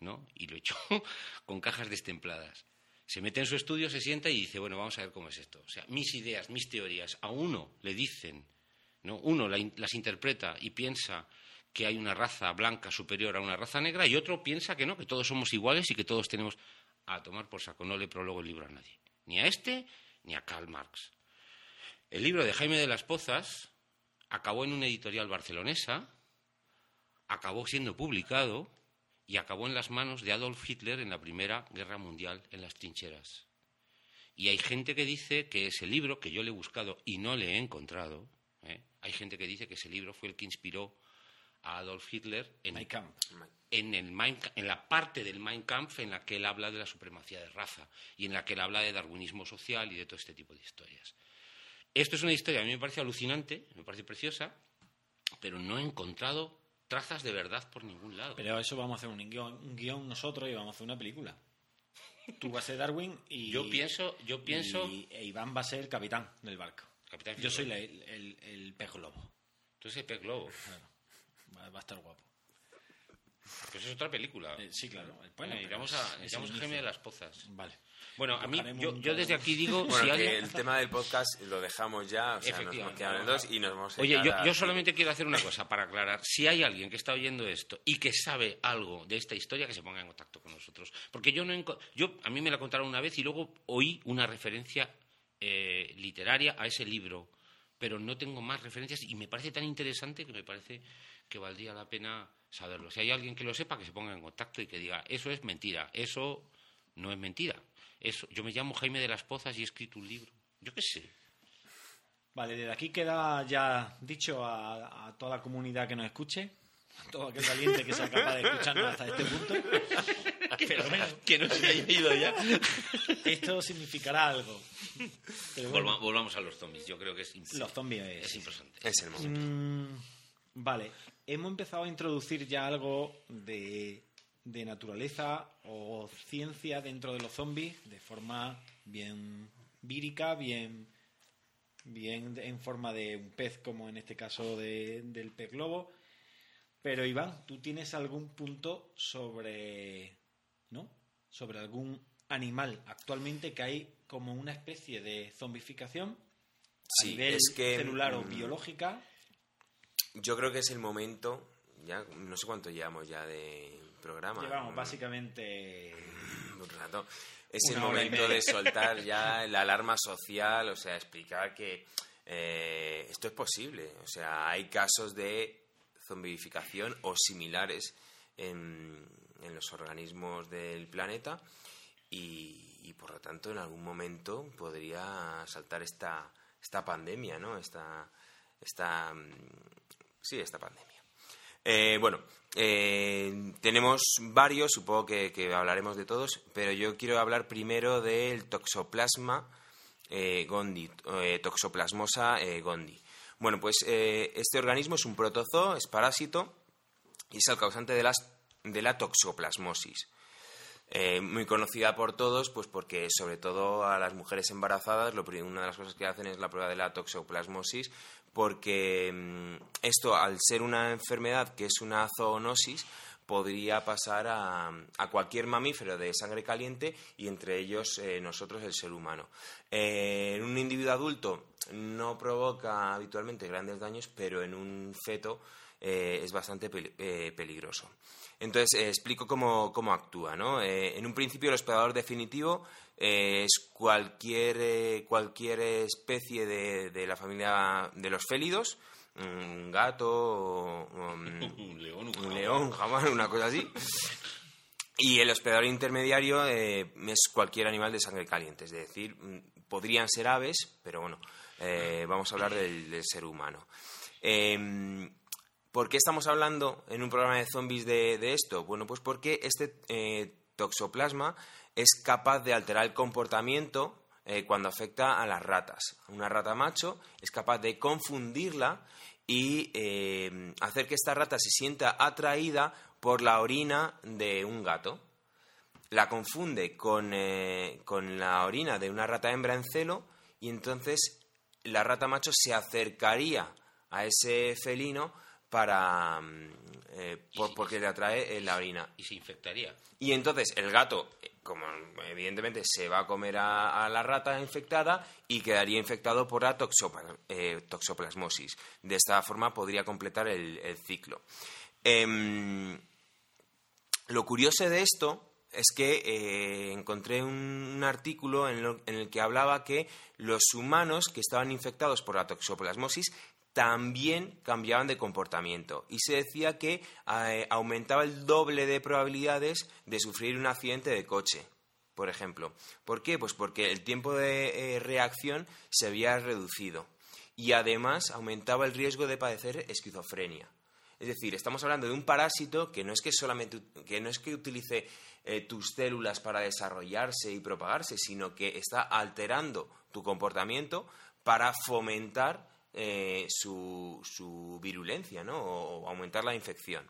¿no? Y lo echó <laughs> con cajas destempladas. Se mete en su estudio, se sienta y dice, bueno, vamos a ver cómo es esto. O sea, mis ideas, mis teorías, a uno le dicen, ¿no? Uno las interpreta y piensa que hay una raza blanca superior a una raza negra y otro piensa que no, que todos somos iguales y que todos tenemos a tomar por saco. No le prologo el libro a nadie, ni a este ni a Karl Marx. El libro de Jaime de las Pozas acabó en una editorial barcelonesa, acabó siendo publicado y acabó en las manos de Adolf Hitler en la Primera Guerra Mundial en las trincheras. Y hay gente que dice que ese libro, que yo le he buscado y no le he encontrado, ¿eh? hay gente que dice que ese libro fue el que inspiró a Adolf Hitler en, en, el en la parte del Mein Kampf en la que él habla de la supremacía de raza y en la que él habla de darwinismo social y de todo este tipo de historias. Esto es una historia, a mí me parece alucinante, me parece preciosa, pero no he encontrado trazas de verdad por ningún lado. Pero eso vamos a hacer un guion, nosotros y vamos a hacer una película. Tú vas a ser Darwin y. Yo pienso. Yo pienso... Y, e Iván va a ser el capitán del barco. yo soy el, el, pez globo. Tú eres el pez globo. Va a estar guapo. Pues es otra película. Eh, sí, claro. Bueno, y vamos a, necesitamos a de las Pozas. Vale. Bueno, a mí, yo, yo, desde aquí digo... Bueno, que el tema del podcast lo dejamos ya, o sea, nos quedan dos y nos vamos a Oye, yo, yo, solamente quiero hacer una cosa para aclarar. Si hay alguien que está oyendo esto y que sabe algo de esta historia, que se ponga en contacto con nosotros. Porque yo, no yo a mí me la contaron una vez y luego oí una referencia eh, literaria a ese libro, pero no tengo más referencias y me parece tan interesante que me parece que valdría la pena saberlo. Si hay alguien que lo sepa, que se ponga en contacto y que diga, eso es mentira, eso no es mentira. Eso, yo me llamo Jaime de las Pozas y he escrito un libro. Yo qué sé. Vale, desde aquí queda ya dicho a, toda la comunidad que nos escuche, a todo aquel valiente que sea capaz de escucharnos hasta este punto. <laughs> que no se haya ido ya. Esto significará algo. volvamos a los zombies. Yo creo que es, los zombies es, importante. Es el momento. Mm, vale, hemos empezado a introducir ya algo de, naturaleza o ciencia dentro de los zombies de forma bien vírica, bien, bien en forma de un pez, como en este caso del pez globo. Pero Iván, ¿tú tienes algún punto sobre, ¿no? Sobre algún animal actualmente que hay como una especie de zombificación a nivel celular o mm, biológica yo creo que es el momento, ya no sé cuánto llevamos ya de programa. Llevamos básicamente <clears throat> un rato. Es el momento de soltar ya <laughs> la alarma social, o sea, explicar que eh, esto es posible. O sea, hay casos de zombificación o similares en, los organismos del planeta y, por lo tanto en algún momento podría saltar esta, esta pandemia, ¿no? Esta, esta sí, esta pandemia. Eh, bueno, eh, tenemos varios, supongo que, hablaremos de todos, pero yo quiero hablar primero del toxoplasma eh, gondi, toxoplasmosa gondi. Bueno, pues este organismo es un protozoo, es parásito y es el causante de, las, de la toxoplasmosis. muy conocida por todos, pues porque sobre todo a las mujeres embarazadas, lo, una de las cosas que hacen es la prueba de la toxoplasmosis, porque mm, esto, al ser una enfermedad que es una zoonosis, podría pasar a, cualquier mamífero de sangre caliente y entre ellos eh, nosotros el ser humano. Eh, en un individuo adulto no provoca habitualmente grandes daños, pero en un feto eh, es bastante peligroso. Entonces, explico cómo, cómo actúa. ¿no? en un principio, el hospedador definitivo es cualquier, eh, cualquier especie de, de, la familia de los félidos, un gato, <laughs> un, león, un, león, jamás, una cosa así. Y el hospedador intermediario eh, es cualquier animal de sangre caliente, es decir, podrían ser aves, pero bueno, eh, vamos a hablar del, ser humano. Em, ¿Por qué estamos hablando en un programa de zombies de, esto? Bueno, pues porque este toxoplasma es capaz de alterar el comportamiento eh, cuando afecta a las ratas. Una rata macho es capaz de confundirla y eh, hacer que esta rata se sienta atraída por la orina de un gato. La confunde con, eh, con la orina de una rata hembra en celo y entonces la rata macho se acercaría a ese felino para mm, porque le atrae la orina y se infectaría y entonces el gato como evidentemente se va a comer a, la rata infectada y quedaría infectado por la eh, toxoplasmosis. De esta forma podría completar el, ciclo. Em, lo curioso de esto es que eh, encontré un, artículo en, el que hablaba que los humanos que estaban infectados por la toxoplasmosis también cambiaban de comportamiento y se decía que eh, aumentaba el doble de probabilidades de sufrir un accidente de coche, por ejemplo. ¿Por qué? Pues porque el tiempo de eh, reacción se había reducido y además aumentaba el riesgo de padecer esquizofrenia. Es decir, estamos hablando de un parásito que no es que solamente que no es que utilice eh, tus células para desarrollarse y propagarse, sino que está alterando tu comportamiento para fomentar eh, su, su, virulencia ¿no? o, aumentar la infección.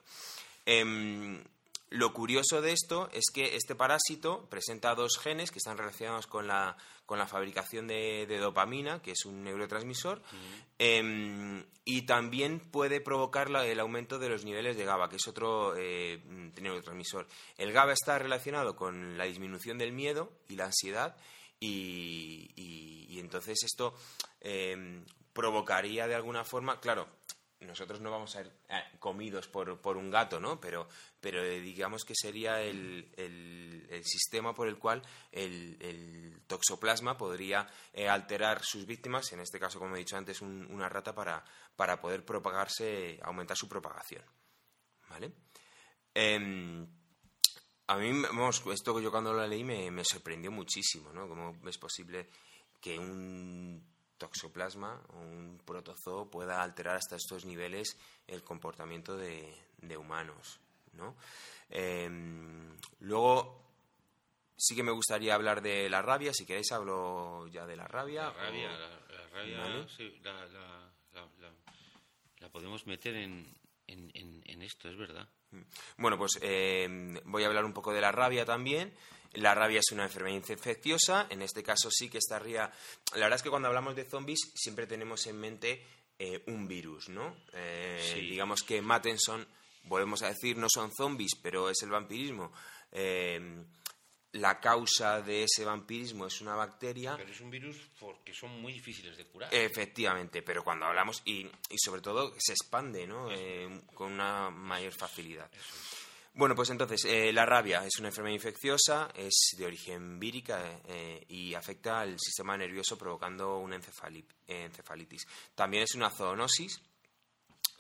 Em, lo curioso de esto es que este parásito presenta dos genes que están relacionados con la, con la fabricación de, dopamina, que es un neurotransmisor, em, y también puede provocar el aumento de los niveles de GABA, que es otro eh, neurotransmisor. El GABA está relacionado con la disminución del miedo y la ansiedad, y, y entonces esto em, provocaría de alguna forma, claro, nosotros no vamos a ser eh, comidos por, por, un gato, ¿no? Pero, pero eh, digamos que sería el, el, sistema por el cual el, toxoplasma podría eh, alterar sus víctimas, en este caso, como he dicho antes, una rata para, para poder propagarse, aumentar su propagación. ¿Vale? Em, a mí, vamos, esto que yo cuando lo leí me, me sorprendió muchísimo, ¿no? ¿Cómo es posible que un toxoplasma o un protozoo pueda alterar hasta estos niveles el comportamiento de, humanos. ¿no? Em, luego, sí que me gustaría hablar de la rabia. Si queréis, hablo ya de la rabia. La rabia, la, sí, la, podemos meter en, en, esto, es verdad. Bueno, pues em, voy a hablar un poco de la rabia también. La rabia es una enfermedad infecciosa, en este caso sí que estaría... La verdad es que cuando hablamos de zombies siempre tenemos en mente eh, un virus, ¿no? Eh, digamos que Mattenson, volvemos a decir, no son zombies, pero es el vampirismo. Eh, la causa de ese vampirismo es una bacteria. Pero es un virus porque son muy difíciles de curar. Efectivamente, pero cuando hablamos, y, sobre todo se expande, ¿no? con una mayor facilidad. Bueno, pues entonces, eh, la rabia es una enfermedad infecciosa, es de origen vírica eh, y afecta al sistema nervioso provocando una encefalitis. También es una zoonosis,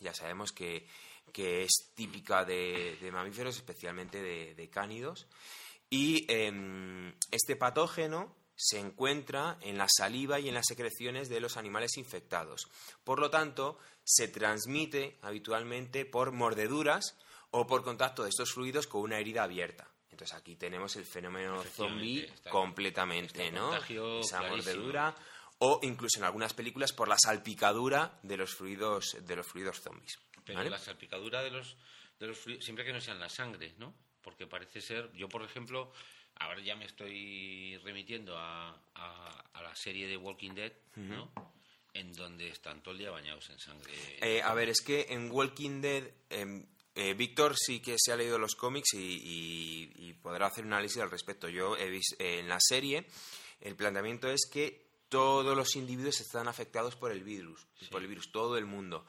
ya sabemos que, es típica de, mamíferos, especialmente de, cánidos. Y em, este patógeno se encuentra en la saliva y en las secreciones de los animales infectados. Por lo tanto, se transmite habitualmente por mordeduras o por contacto de estos fluidos con una herida abierta. Entonces aquí tenemos el fenómeno zombie completamente, ¿no? Esa mordedura o incluso en algunas películas por la salpicadura de los fluidos de los fluidos zombies. Pero la salpicadura de los de los fluidos, siempre que no sean la sangre, ¿no? Porque parece ser, yo por ejemplo, ahora ya me estoy remitiendo a, a, la serie de Walking Dead, ¿no? En donde están todo el día bañados en sangre. Eh, a ver, es que en Walking Dead em, eh, Víctor sí que se ha leído los cómics y, podrá hacer un análisis al respecto. Yo he visto en la serie el planteamiento es que todos los individuos están afectados por el virus, por el virus, todo el mundo.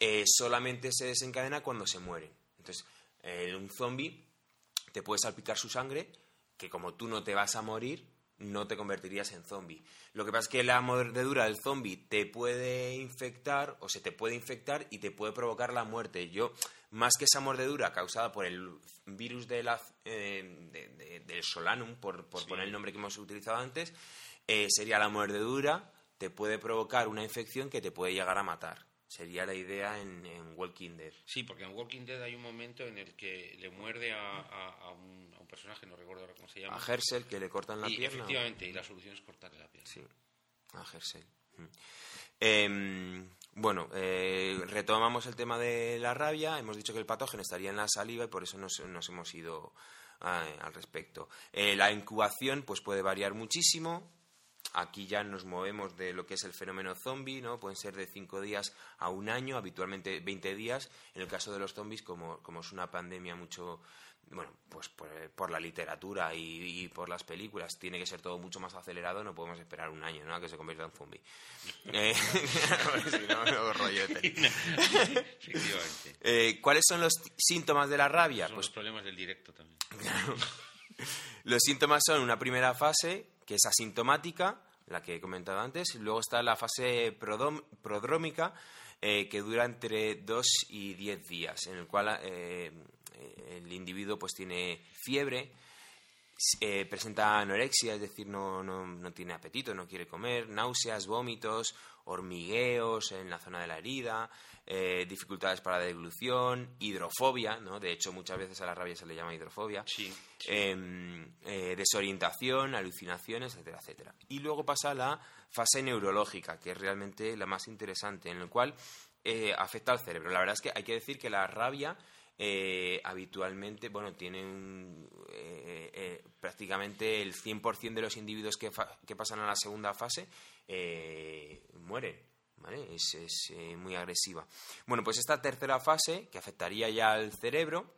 Eh, solamente se desencadena cuando se mueren. Entonces, un zombie te puede salpicar su sangre, que como tú no te vas a morir, no te convertirías en zombie. Lo que pasa es que la mordedura del zombie te puede infectar o se te puede infectar y te puede provocar la muerte. Yo, más que esa mordedura causada por el virus de la, eh, del Solanum, por, poner el nombre que hemos utilizado antes, eh, sería la mordedura, te puede provocar una infección que te puede llegar a matar. Sería la idea en, Walking Dead. Sí, porque en Walking Dead hay un momento en el que le muerde a, un, personaje, no recuerdo ahora cómo se llama. A Hersel, que le cortan la pierna. Efectivamente, y la solución es cortarle la pierna. Sí, a Hersel. Mm. Em, bueno, eh, retomamos el tema de la rabia. Hemos dicho que el patógeno estaría en la saliva y por eso nos, hemos ido eh, al respecto. Eh, la incubación pues puede variar muchísimo. Aquí ya nos movemos de lo que es el fenómeno zombie, ¿no? Pueden ser de 5 días a un año, habitualmente 20 días. En el caso de los zombies, como, como es una pandemia mucho bueno, pues por, la literatura y, por las películas tiene que ser todo mucho más acelerado, no podemos esperar un año, ¿no? A que se convierta en zombie. <laughs> eh, <laughs> si no, rollete. <laughs> eh, ¿Cuáles son los síntomas de la rabia? Son pues los problemas del directo también. Los síntomas son una primera fase, que es asintomática, la que he comentado antes, luego está la fase prodrómica, eh, que dura entre 2 y 10 días, en el cual eh, el individuo pues tiene fiebre, eh, presenta anorexia, es decir, no, no, tiene apetito, no quiere comer, náuseas, vómitos, hormigueos en la zona de la herida, eh, dificultades para la deglución, hidrofobia, ¿no? De hecho, muchas veces a la rabia se le llama hidrofobia. Em, eh, desorientación, alucinaciones, etcétera, etcétera. Y luego pasa la fase neurológica, que es realmente la más interesante, en la cual afecta al cerebro. La verdad es que hay que decir que la rabia eh, habitualmente, bueno, tienen eh, eh, prácticamente el 100% de los individuos que, que, pasan a la segunda fase mueren. ¿Vale? Es, es muy agresiva. Bueno, pues esta tercera fase, que afectaría ya al cerebro,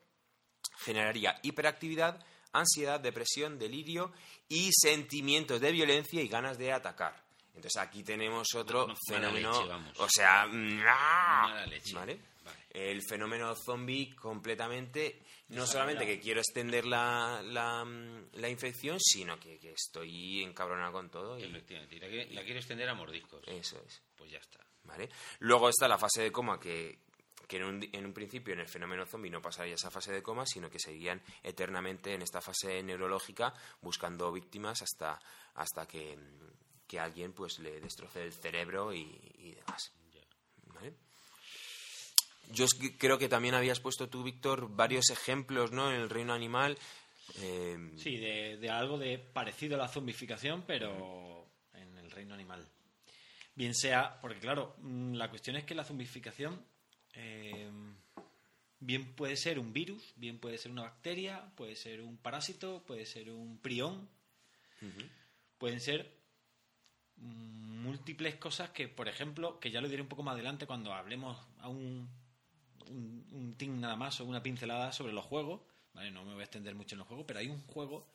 generaría hiperactividad, ansiedad, depresión, delirio y sentimientos de violencia y ganas de atacar. Entonces aquí tenemos otro fenómeno, o sea, ¿vale? El fenómeno zombie completamente, no solamente que quiero extender la, la, infección, sino que, estoy encabronado con todo. Y... Efectivamente, la, quiero extender a mordiscos. Eso es. Pues ya está. ¿Vale? Luego está la fase de coma que, que en, un, en un principio en el fenómeno zombie no pasaría esa fase de coma, sino que seguirían eternamente en esta fase neurológica buscando víctimas hasta, hasta que, que alguien pues le destroce el cerebro y, y demás. Yo creo que también habías puesto tú, Víctor, varios ejemplos ¿no? en el reino animal. Eh, sí, de, algo de parecido a la zombificación, pero en el reino animal. Bien sea, porque claro, mm, la cuestión es que la zombificación eh, bien puede ser un virus, bien puede ser una bacteria, puede ser un parásito, puede ser un prión, pueden ser mm, múltiples cosas que, por ejemplo, que ya lo diré un poco más adelante cuando hablemos a un un, un nada más o una pincelada sobre los juegos. Vale, no me voy a extender mucho en los juegos, pero hay un juego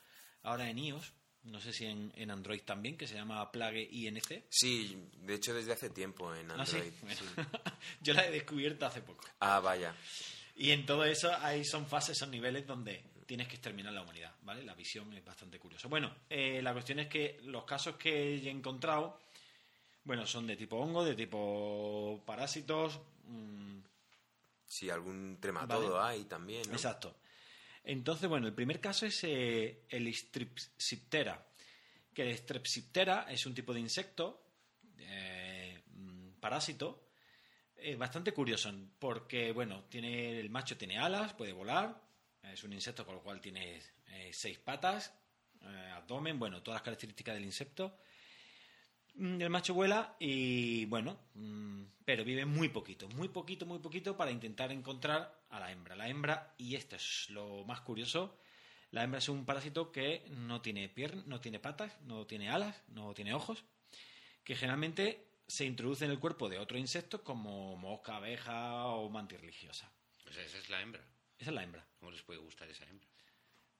ahora en iOS, no sé si en, Android también, que se llama Plague INC. Sí, de hecho desde hace tiempo en ¿Ah, Android. <laughs> Yo la he descubierto hace poco. Ah, vaya. Y en todo eso hay, son fases, son niveles donde tienes que exterminar la humanidad, ¿vale? La visión es bastante curiosa. Bueno, eh, la cuestión es que los casos que he encontrado, bueno, son de tipo hongo, de tipo parásitos, mmm, si algún trematodo hay también. Exacto. Entonces, bueno, el primer caso es eh, el Strepsiptera. Que el Strepsiptera es un tipo de insecto, eh, mm, parásito, eh, bastante curioso, porque, bueno, tiene el macho tiene alas, puede volar, es un insecto con lo cual tiene seis patas, abdomen, bueno, todas las características del insecto el macho vuela y bueno, mm, pero vive muy poquito, muy poquito, muy poquito para intentar encontrar a la hembra. La hembra, y esto es lo más curioso, la hembra es un parásito que no tiene piernas, no tiene patas, no tiene alas, no tiene ojos, que generalmente se introduce en el cuerpo de otro insecto como mosca, abeja o mantis religiosa. O sea, esa es la hembra. Esa es la hembra. ¿Cómo les puede gustar esa hembra?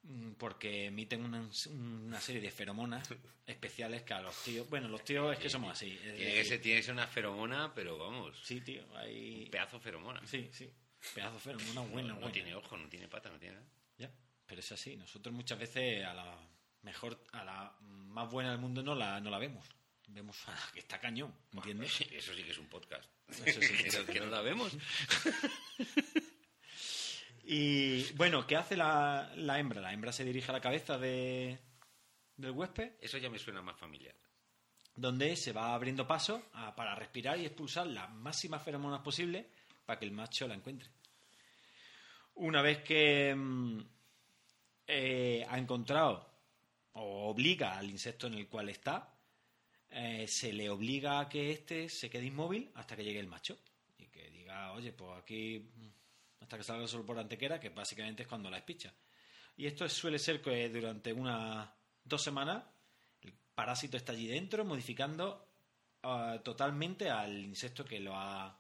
Mm, porque emiten una, serie de feromonas especiales que a los tíos. Bueno, los tíos es que somos así. Tiene que ser, una feromona, pero vamos. Sí, tío. Hay... Un pedazo feromona. Sí, sí. Pedazo feromona bueno. No, tiene ojo, no tiene pata, no tiene nada. Ya, pero es así. Nosotros muchas veces a la mejor, a la más buena del mundo no la, no la vemos. Vemos a que está cañón, ¿entiendes? Eso sí que es un podcast. Eso sí que, que no la vemos. <laughs> Y bueno, ¿qué hace la, hembra? La hembra se dirige a la cabeza de, del huésped. Eso ya me suena más familiar. donde se va abriendo paso para respirar y expulsar las máximas feromonas posibles para que el macho la encuentre. Una vez que mm, eh, ha encontrado o obliga al insecto en el cual está, eh, se le obliga a que éste se quede inmóvil hasta que llegue el macho y que diga, oye, pues aquí hasta que salga el sol por antequera, que básicamente es cuando la espicha. Y esto suele ser que durante unas dos semanas el parásito está allí dentro, modificando ah, totalmente al insecto que lo ha,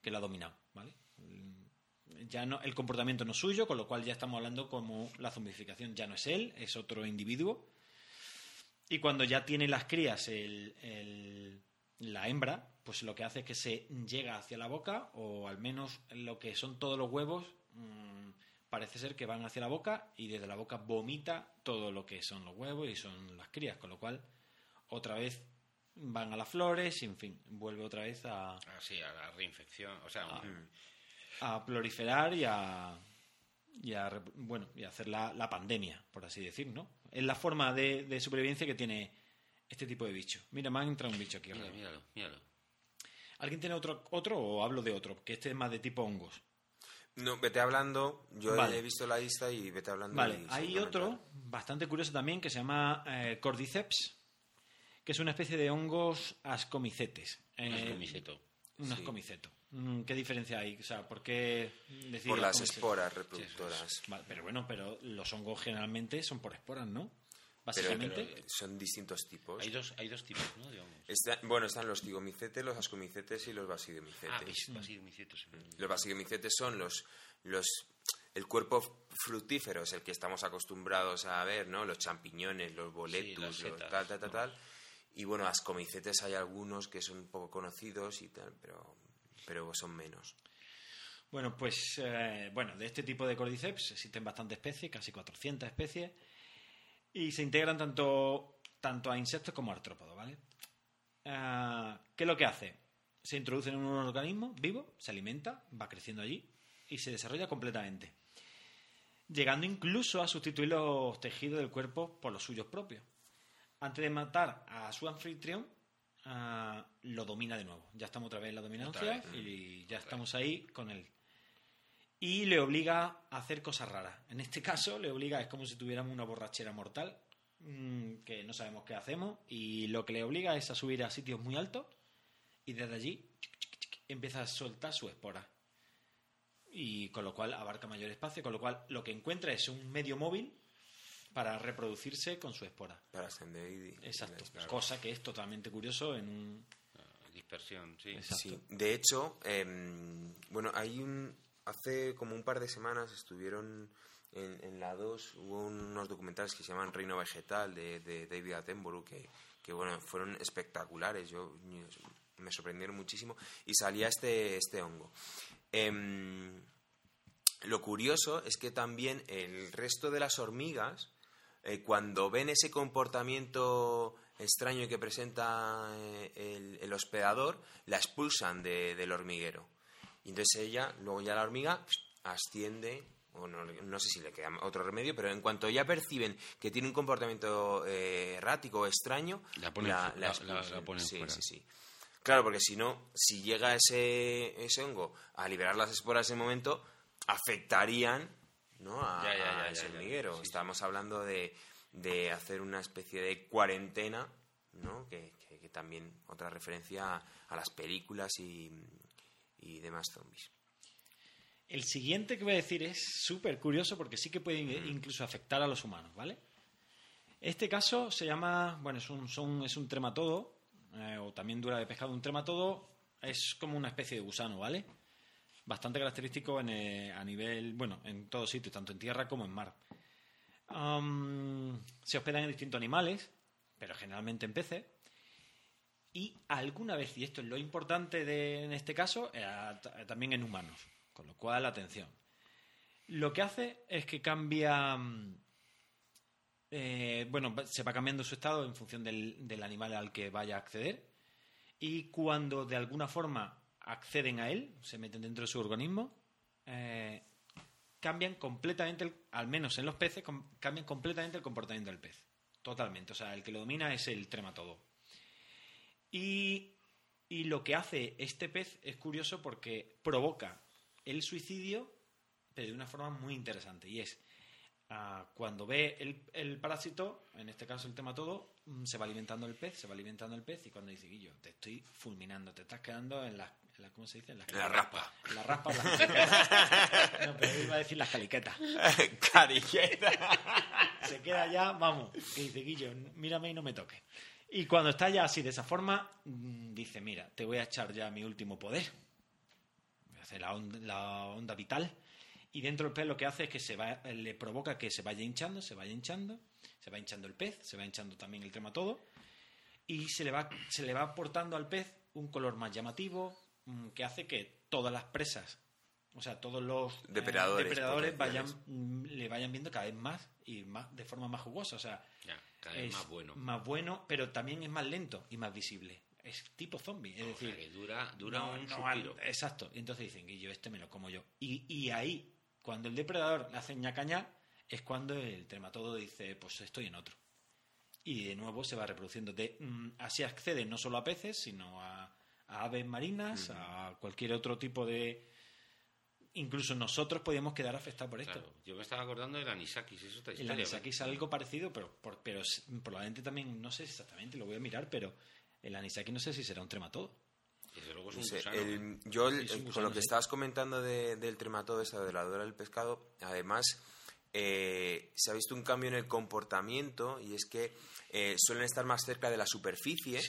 que lo ha dominado, ¿vale? Ya no, el comportamiento no es suyo, con lo cual ya estamos hablando como la zombificación ya no es él, es otro individuo. Y cuando ya tiene las crías la hembra, pues lo que hace es que se llega hacia la boca, o al menos lo que son todos los huevos, mm, parece ser que van hacia la boca y desde la boca vomita todo lo que son los huevos y son las crías, con lo cual otra vez van a las flores y en fin, vuelve otra vez a... Ah, a la reinfección, o sea... A, proliferar y a, y a, bueno, y hacer la, pandemia, por así decir, ¿no? Es la forma de, supervivencia que tiene este tipo de bicho. Mira, me ha entrado un bicho aquí. míralo, míralo. ¿Alguien tiene otro, otro o hablo de otro? Que este es más de tipo hongos. No, vete hablando. Yo he visto la lista y vete hablando. Vale, hay otro bastante curioso también que se llama eh, Cordyceps, que es una especie de hongos ascomicetes. un eh, ascomiceto. Un ascomiceto. Mm, ¿Qué diferencia hay? O sea, ¿por qué Por las esporas reproductoras. pero bueno, pero los hongos generalmente son por esporas, ¿no? Básicamente. son distintos tipos. Hay dos, hay dos tipos, ¿no? bueno, están los tigomicetes, los ascomicetes y los basidomicetes. Ah, basidomicetes. Mm. Los basidomicetes son los, los el cuerpo fructífero es el que estamos acostumbrados a ver, ¿no? Los champiñones, los boletus, tal, tal, tal, tal. Y bueno, ascomicetes hay algunos que son un poco conocidos y tal, pero, pero son menos. Bueno, pues eh, bueno, de este tipo de cordyceps existen bastantes especies, casi 400 especies y se integran tanto, tanto a insectos como a artrópodos, ¿vale? Ah, ¿Qué es lo que hace? Se introduce en un organismo vivo, se alimenta, va creciendo allí y se desarrolla completamente, llegando incluso a sustituir los tejidos del cuerpo por los suyos propios. Antes de matar a su anfitrión, ah, lo domina de nuevo. Ya estamos otra vez en la dominancia y ya estamos ahí con él y le obliga a hacer cosas raras. En este caso, le obliga, es como si tuviéramos una borrachera mortal, mm, que no sabemos qué hacemos, y lo que le obliga es a subir a sitios muy altos y desde allí empieza a soltar su espora. Y con lo cual abarca mayor espacio, con lo cual lo que encuentra es un medio móvil para reproducirse con su espora. Para ascender y... Exacto, cosa que es totalmente curioso en un... Dispersión, sí. sí. De hecho, em, bueno, hay un, hace como un par de semanas estuvieron en, la 2, hubo unos documentales que se llaman Reino Vegetal de, David Attenborough que, que, bueno, fueron espectaculares, yo me sorprendieron muchísimo y salía este, este hongo. Em, lo curioso es que también el resto de las hormigas, eh, cuando ven ese comportamiento extraño que presenta eh, el, hospedador, la expulsan del hormiguero. Y entonces ella, luego ya la hormiga, asciende, o no, sé si le queda otro remedio, pero en cuanto ya perciben que tiene un comportamiento eh, errático o extraño, la, ponen, la, sí, Sí, sí. Claro, porque si no, si llega ese, ese hongo a liberar las esporas en ese momento, afectarían ¿no? a, ese hormiguero. Estamos hablando de, de, hacer una especie de cuarentena, ¿no? que, que también otra referencia a las películas y, y demás zombies. El siguiente que voy a decir es súper curioso porque sí que puede mm. incluso afectar a los humanos, ¿vale? Este caso se llama, bueno, es un, es un trematodo, eh, o también dura de pescado. Un trematodo es como una especie de gusano, ¿vale? Bastante característico eh, a nivel, bueno, en todo sitio, tanto en tierra como en mar. se hospedan en distintos animales, pero generalmente en peces y alguna vez, y esto es lo importante de, en este caso, eh, también en humanos. Con lo cual, atención. Lo que hace es que cambia. Mm, eh, bueno, se va cambiando su estado en función del, animal al que vaya a acceder. Y cuando de alguna forma acceden a él, se meten dentro de su organismo, eh, cambian completamente, al menos en los peces, cambian completamente el comportamiento del pez. Totalmente. O sea, el que lo domina es el trematodo. Y, y lo que hace este pez es curioso porque provoca el suicidio, pero de una forma muy interesante. Y es ah, cuando ve el, el, parásito, en este caso el tema todo, mm, se va alimentando el pez, se va alimentando el pez, y cuando dice, Guillo, te estoy fulminando, te estás quedando en las la, ¿cómo se dice? En la raspa. La raspa o las caliquetas. no, pero iba a decir las caliquetas. <laughs> Caliqueta. se queda ya, vamos, que dice, Guillo, mírame y no me toque. Y cuando está ya así de esa forma, mm, dice, mira, te voy a echar ya mi último poder. Voy a hacer la onda, la onda vital. Y dentro del pez lo que hace es que se va, le provoca que se vaya hinchando, se vaya hinchando, se va hinchando el pez, se va hinchando también el trematodo, y se le va, se le va aportando al pez un color más llamativo, mm, que hace que todas las presas, o sea, todos los eh, depredadores, depredadores vayan, mm, le vayan viendo cada vez más y más de forma más jugosa. O sea, es más bueno. Más bueno, pero también es más lento y más visible. Es tipo zombie, es decir... que dura, dura un Exacto. Y entonces dicen, y yo este me lo como yo. Y, y ahí, cuando el depredador le hace ñacaña, es cuando el trematodo dice, pues estoy en otro. Y de nuevo se va reproduciendo. De, mm, así accede no solo a peces, sino a, aves marinas, a cualquier otro tipo de, incluso nosotros podíamos quedar afectados por esto. Yo me estaba acordando del anisakis, eso está El anisakis es algo parecido, pero, pero probablemente también, no sé exactamente, lo voy a mirar, pero el anisakis no sé si será un trematodo. yo, con lo que estabas comentando del trematodo, esa de la dura del pescado, además eh, se ha visto un cambio en el comportamiento y es que eh, suelen estar más cerca de la superficie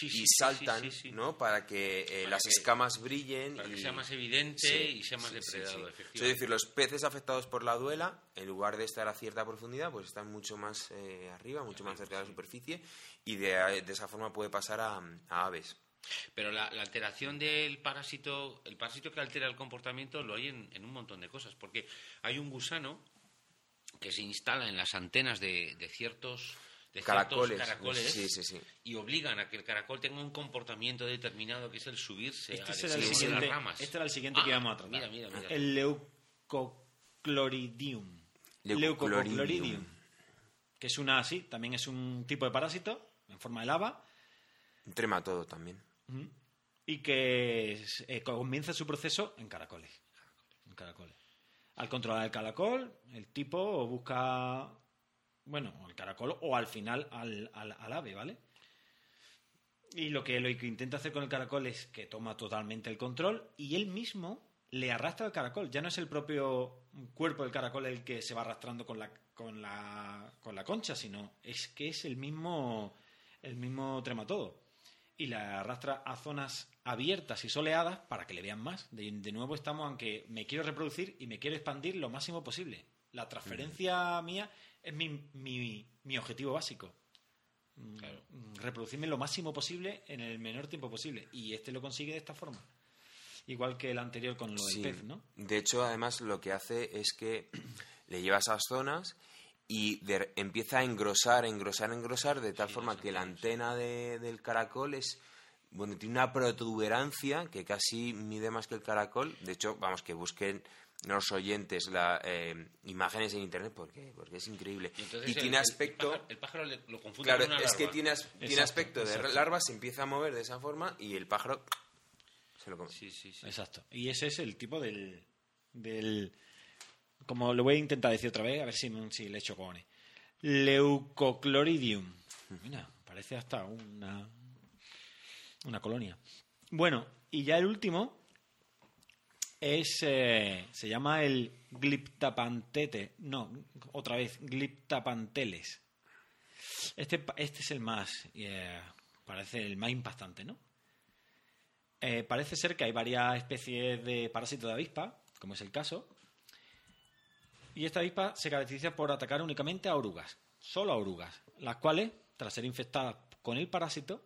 y saltan ¿no? para que eh, las escamas brillen. Para y... que sea más evidente y sea más depredado, Es decir, los peces afectados por la duela, en lugar de estar a cierta profundidad, pues están mucho más eh, arriba, mucho más cerca de la superficie y de, esa forma puede pasar a, aves. Pero la, alteración del parásito, el parásito que altera el comportamiento lo hay en, un montón de cosas, porque hay un gusano que se instala en las antenas de ciertos de caracoles, caracoles y obligan a que el caracol tenga un comportamiento determinado que es el subirse este a, el siguiente, las ramas. Este era el siguiente que ah, íbamos a tratar. Mira, mira, mira. El leucocloridium. Leucocloridium. Que es una así, también es un tipo de parásito en forma de lava. Un trematodo también. Y que eh, comienza su proceso en caracoles. En caracoles. Al controlar el caracol, el tipo busca bueno, al caracol o al final al, al, ave, ¿vale? Y lo que, lo que intenta hacer con el caracol es que toma totalmente el control y él mismo le arrastra al caracol. Ya no es el propio cuerpo del caracol el que se va arrastrando con la, con la, con la concha, sino es que es el mismo, el mismo trematodo. Y la arrastra a zonas abiertas y soleadas para que le vean más. De, de nuevo estamos, aunque me quiero reproducir y me quiero expandir lo máximo posible. La transferencia mía es mi, mi, objetivo básico. Mm, reproducirme lo máximo posible en el menor tiempo posible. Y este lo consigue de esta forma. Igual que el anterior con lo del pez, ¿no? De hecho, además, lo que hace es que <clears throat> le lleva a esas zonas y empieza a engrosar, engrosar, engrosar, de tal forma que la antena del caracol es. Bueno, tiene una protuberancia que casi mide más que el caracol. De hecho, vamos, que busquen los oyentes la, eh, imágenes en internet porque, porque es increíble. Y, tiene aspecto. El pájaro, lo confunde claro, con una es que tiene, tiene aspecto de larva, se empieza a mover de esa forma y el pájaro se lo come. Sí, sí, sí. Exacto. Y ese es el tipo del. del como lo voy a intentar decir otra vez, a ver si, si le echo cojones. Leucocloridium. Mira, parece hasta una, una colonia. Bueno, y ya el último es eh, se llama el gliptapantete, no, otra vez, gliptapanteles. Este, este es el más, eh, parece el más impactante, ¿no? Eh, parece ser que hay varias especies de parásitos de avispa, como es el caso, y esta avispa se caracteriza por atacar únicamente a orugas, solo a orugas, las cuales, tras ser infectadas con el parásito,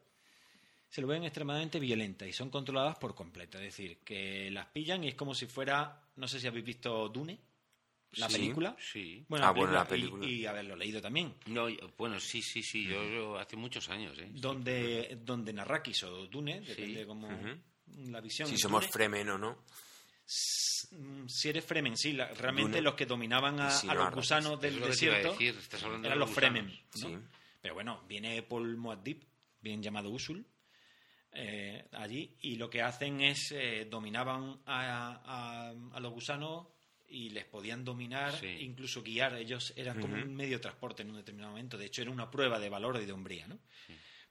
se lo ven extremadamente violentas y son controladas por completo. Es decir, que las pillan y es como si fuera, no sé si habéis visto Dune, la película. Sí. Bueno, ah, la película. Y, haberlo leído también. No, bueno, sí, sí, sí, yo, hace muchos años. ¿eh? Donde, donde Narrakis o Dune, depende como la visión. Si somos Fremen o no. Si eres Fremen, sí, realmente los que dominaban a, los gusanos del desierto eran los Fremen. Pero bueno, viene Paul Muad'Dib, bien llamado Usul, eh, allí y lo que hacen es eh, dominaban a, los gusanos y les podían dominar, incluso guiar. Ellos eran como un medio de transporte en un determinado momento. De hecho, era una prueba de valor y de hombría, ¿no?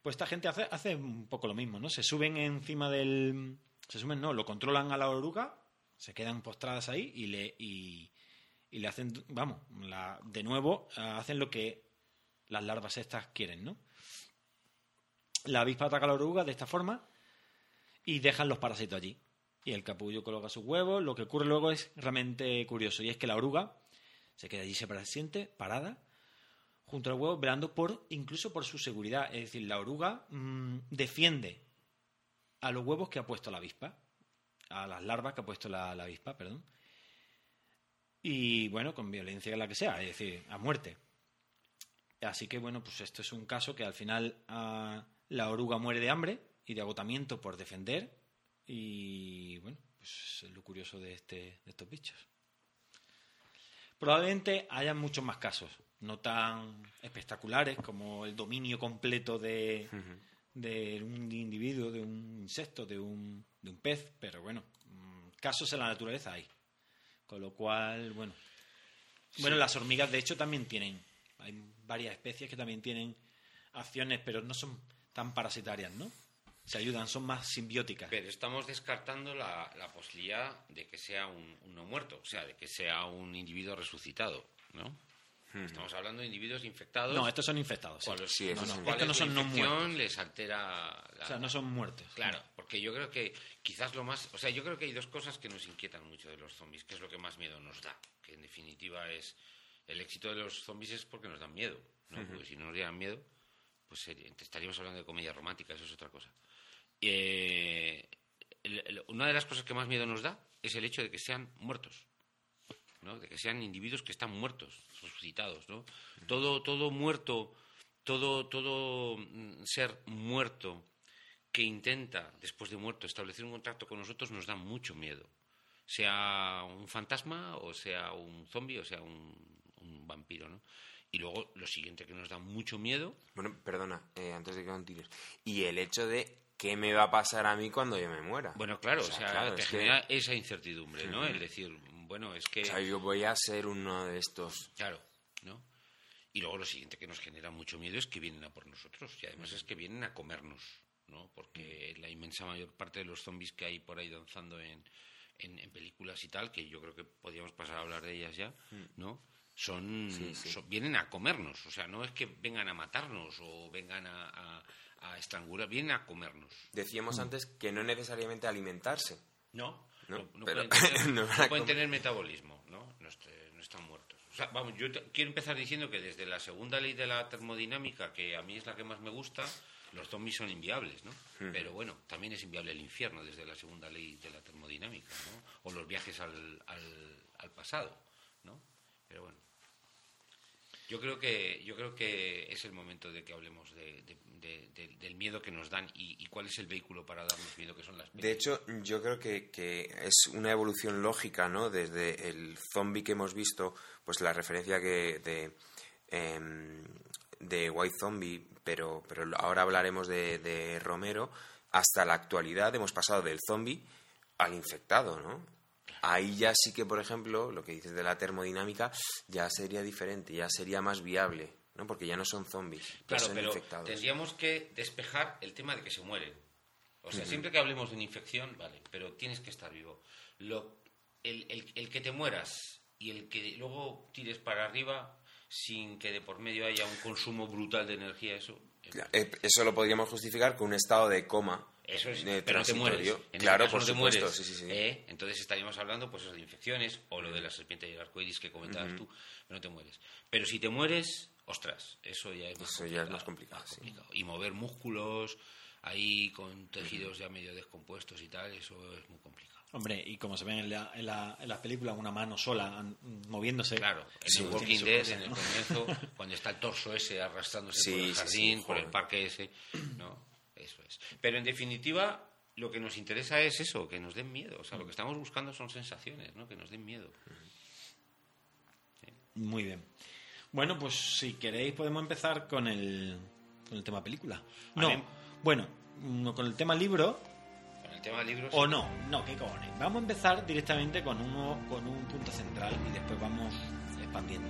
Pues esta gente hace, hace un poco lo mismo, ¿no? Se suben encima del... Se suben, no, lo controlan a la oruga, se quedan postradas ahí y le, y, le hacen, vamos, de nuevo, hacen lo que las larvas estas quieren, ¿no? La avispa ataca a la oruga de esta forma y dejan los parásitos allí. Y el capullo coloca sus huevos. Lo que ocurre luego es realmente curioso y es que la oruga se queda allí siente, parada, junto al huevo, velando por, incluso por su seguridad. Es decir, la oruga mm, defiende a los huevos que ha puesto la avispa, a las larvas que ha puesto la, avispa, perdón. Y bueno, con violencia la que sea, es decir, a muerte. Así que bueno, pues esto es un caso que al final la oruga muere de hambre y de agotamiento por defender. Y bueno, pues es lo curioso de, este, de estos bichos. Probablemente haya muchos más casos no tan espectaculares como el dominio completo de, un individuo, de un insecto, de un, de un pez, pero bueno, casos en la naturaleza hay. Con lo cual, bueno. Bueno, las hormigas de hecho también tienen, hay varias especies que también tienen acciones, pero no son tan parasitarias, ¿no? Se ayudan, son más simbióticas. Pero estamos descartando la, posibilidad de que sea un, un no muerto, o sea, de que sea un individuo resucitado, ¿no? Estamos hablando de individuos infectados. No, estos son infectados. Sí. no, no. no son no muertos. les altera. O sea, no son muertos. Claro, porque yo creo que quizás lo más. O sea, yo creo que hay dos cosas que nos inquietan mucho de los zombies, que es lo que más miedo nos da. Que en definitiva es. El éxito de los zombies es porque nos dan miedo. ¿no? Porque si no nos dieran miedo, pues estaríamos hablando de comedia romántica, eso es otra cosa. Eh, una de las cosas que más miedo nos da es el hecho de que sean muertos. ¿no? de que sean individuos que están muertos, resucitados. ¿no? Todo, todo muerto, todo, todo mm, ser muerto que intenta, después de muerto, establecer un contacto con nosotros nos da mucho miedo. Sea un fantasma, o sea un zombie, o sea un, vampiro, ¿no? Y luego lo siguiente que nos da mucho miedo. Bueno, perdona, eh, antes de que continues. Y el hecho de qué me va a pasar a mí cuando yo me muera. Bueno, claro, o sea, te genera esa incertidumbre, ¿no? Es decir, bueno, es que... O sea, yo voy a ser uno de estos... Claro, ¿no? Y luego lo siguiente que nos genera mucho miedo es que vienen a por nosotros y además es que vienen a comernos, ¿no? Porque la inmensa mayor parte de los zombies que hay por ahí danzando en, en, películas y tal, que yo creo que podríamos pasar a hablar de ellas ya, mm. ¿no? Son, vienen a comernos, o sea, no es que vengan a matarnos o vengan a, a, estrangular, vienen a comernos. Decíamos mm. antes que no necesariamente alimentarse. No, no, pueden, <laughs> tener, metabolismo, ¿no? No, están muertos. O sea, vamos, yo quiero empezar diciendo que desde la segunda ley de la termodinámica, que a mí es la que más me gusta, los zombies son inviables, ¿no? Pero bueno, también es inviable el infierno desde la segunda ley de la termodinámica, ¿no? O los viajes al, al, al pasado, ¿no? Pero bueno. Yo creo que yo creo que es el momento de que hablemos del miedo que nos dan y, cuál es el vehículo para darnos miedo que son las De hecho, yo creo que, es una evolución lógica, ¿no? Desde el zombie que hemos visto, pues la referencia que de em, de White Zombie, pero pero ahora hablaremos de, de Romero hasta la actualidad hemos pasado del zombie al infectado, ¿no? Ahí ya sí que, por ejemplo, lo que dices de la termodinámica ya sería diferente, ya sería más viable, ¿no? Porque ya no son zombies, claro, son pero infectados. Tendríamos que despejar el tema de que se mueren. O sea, siempre que hablemos de una infección, vale, pero tienes que estar vivo. Lo, el, el, el que te mueras y el que luego tires para arriba sin que de por medio haya un consumo brutal de energía, eso... Eh, eso lo podríamos justificar con un estado de coma eso es, pero no te mueres. claro, por supuesto, sí, sí, sí. ¿eh? Entonces estaríamos hablando pues de infecciones o lo de la serpiente y el arcoíris que comentabas tú, pero no te mueres. Pero si te mueres, ostras, eso ya es más eso Ya es más complicado, Y mover músculos ahí con tejidos ya medio descompuestos y tal, eso es muy complicado. Hombre, y como se ve en, la, en, la, en las películas, una mano sola moviéndose. Claro, en el Walking Dead, en el comienzo, <laughs> cuando está el torso ese arrastrándose por el jardín, por el parque ese, ¿no? Eso es. Pero en definitiva, lo que nos interesa es eso, que nos den miedo. O sea, lo que estamos buscando son sensaciones, ¿no? Que nos den miedo. Muy bien. Bueno, pues si queréis podemos empezar con el, con el tema película. No, bueno, mm, con el tema libro. Con el tema libro. O no, no, qué cojones. Vamos a empezar directamente con uno, con un punto central y después vamos expandiendo.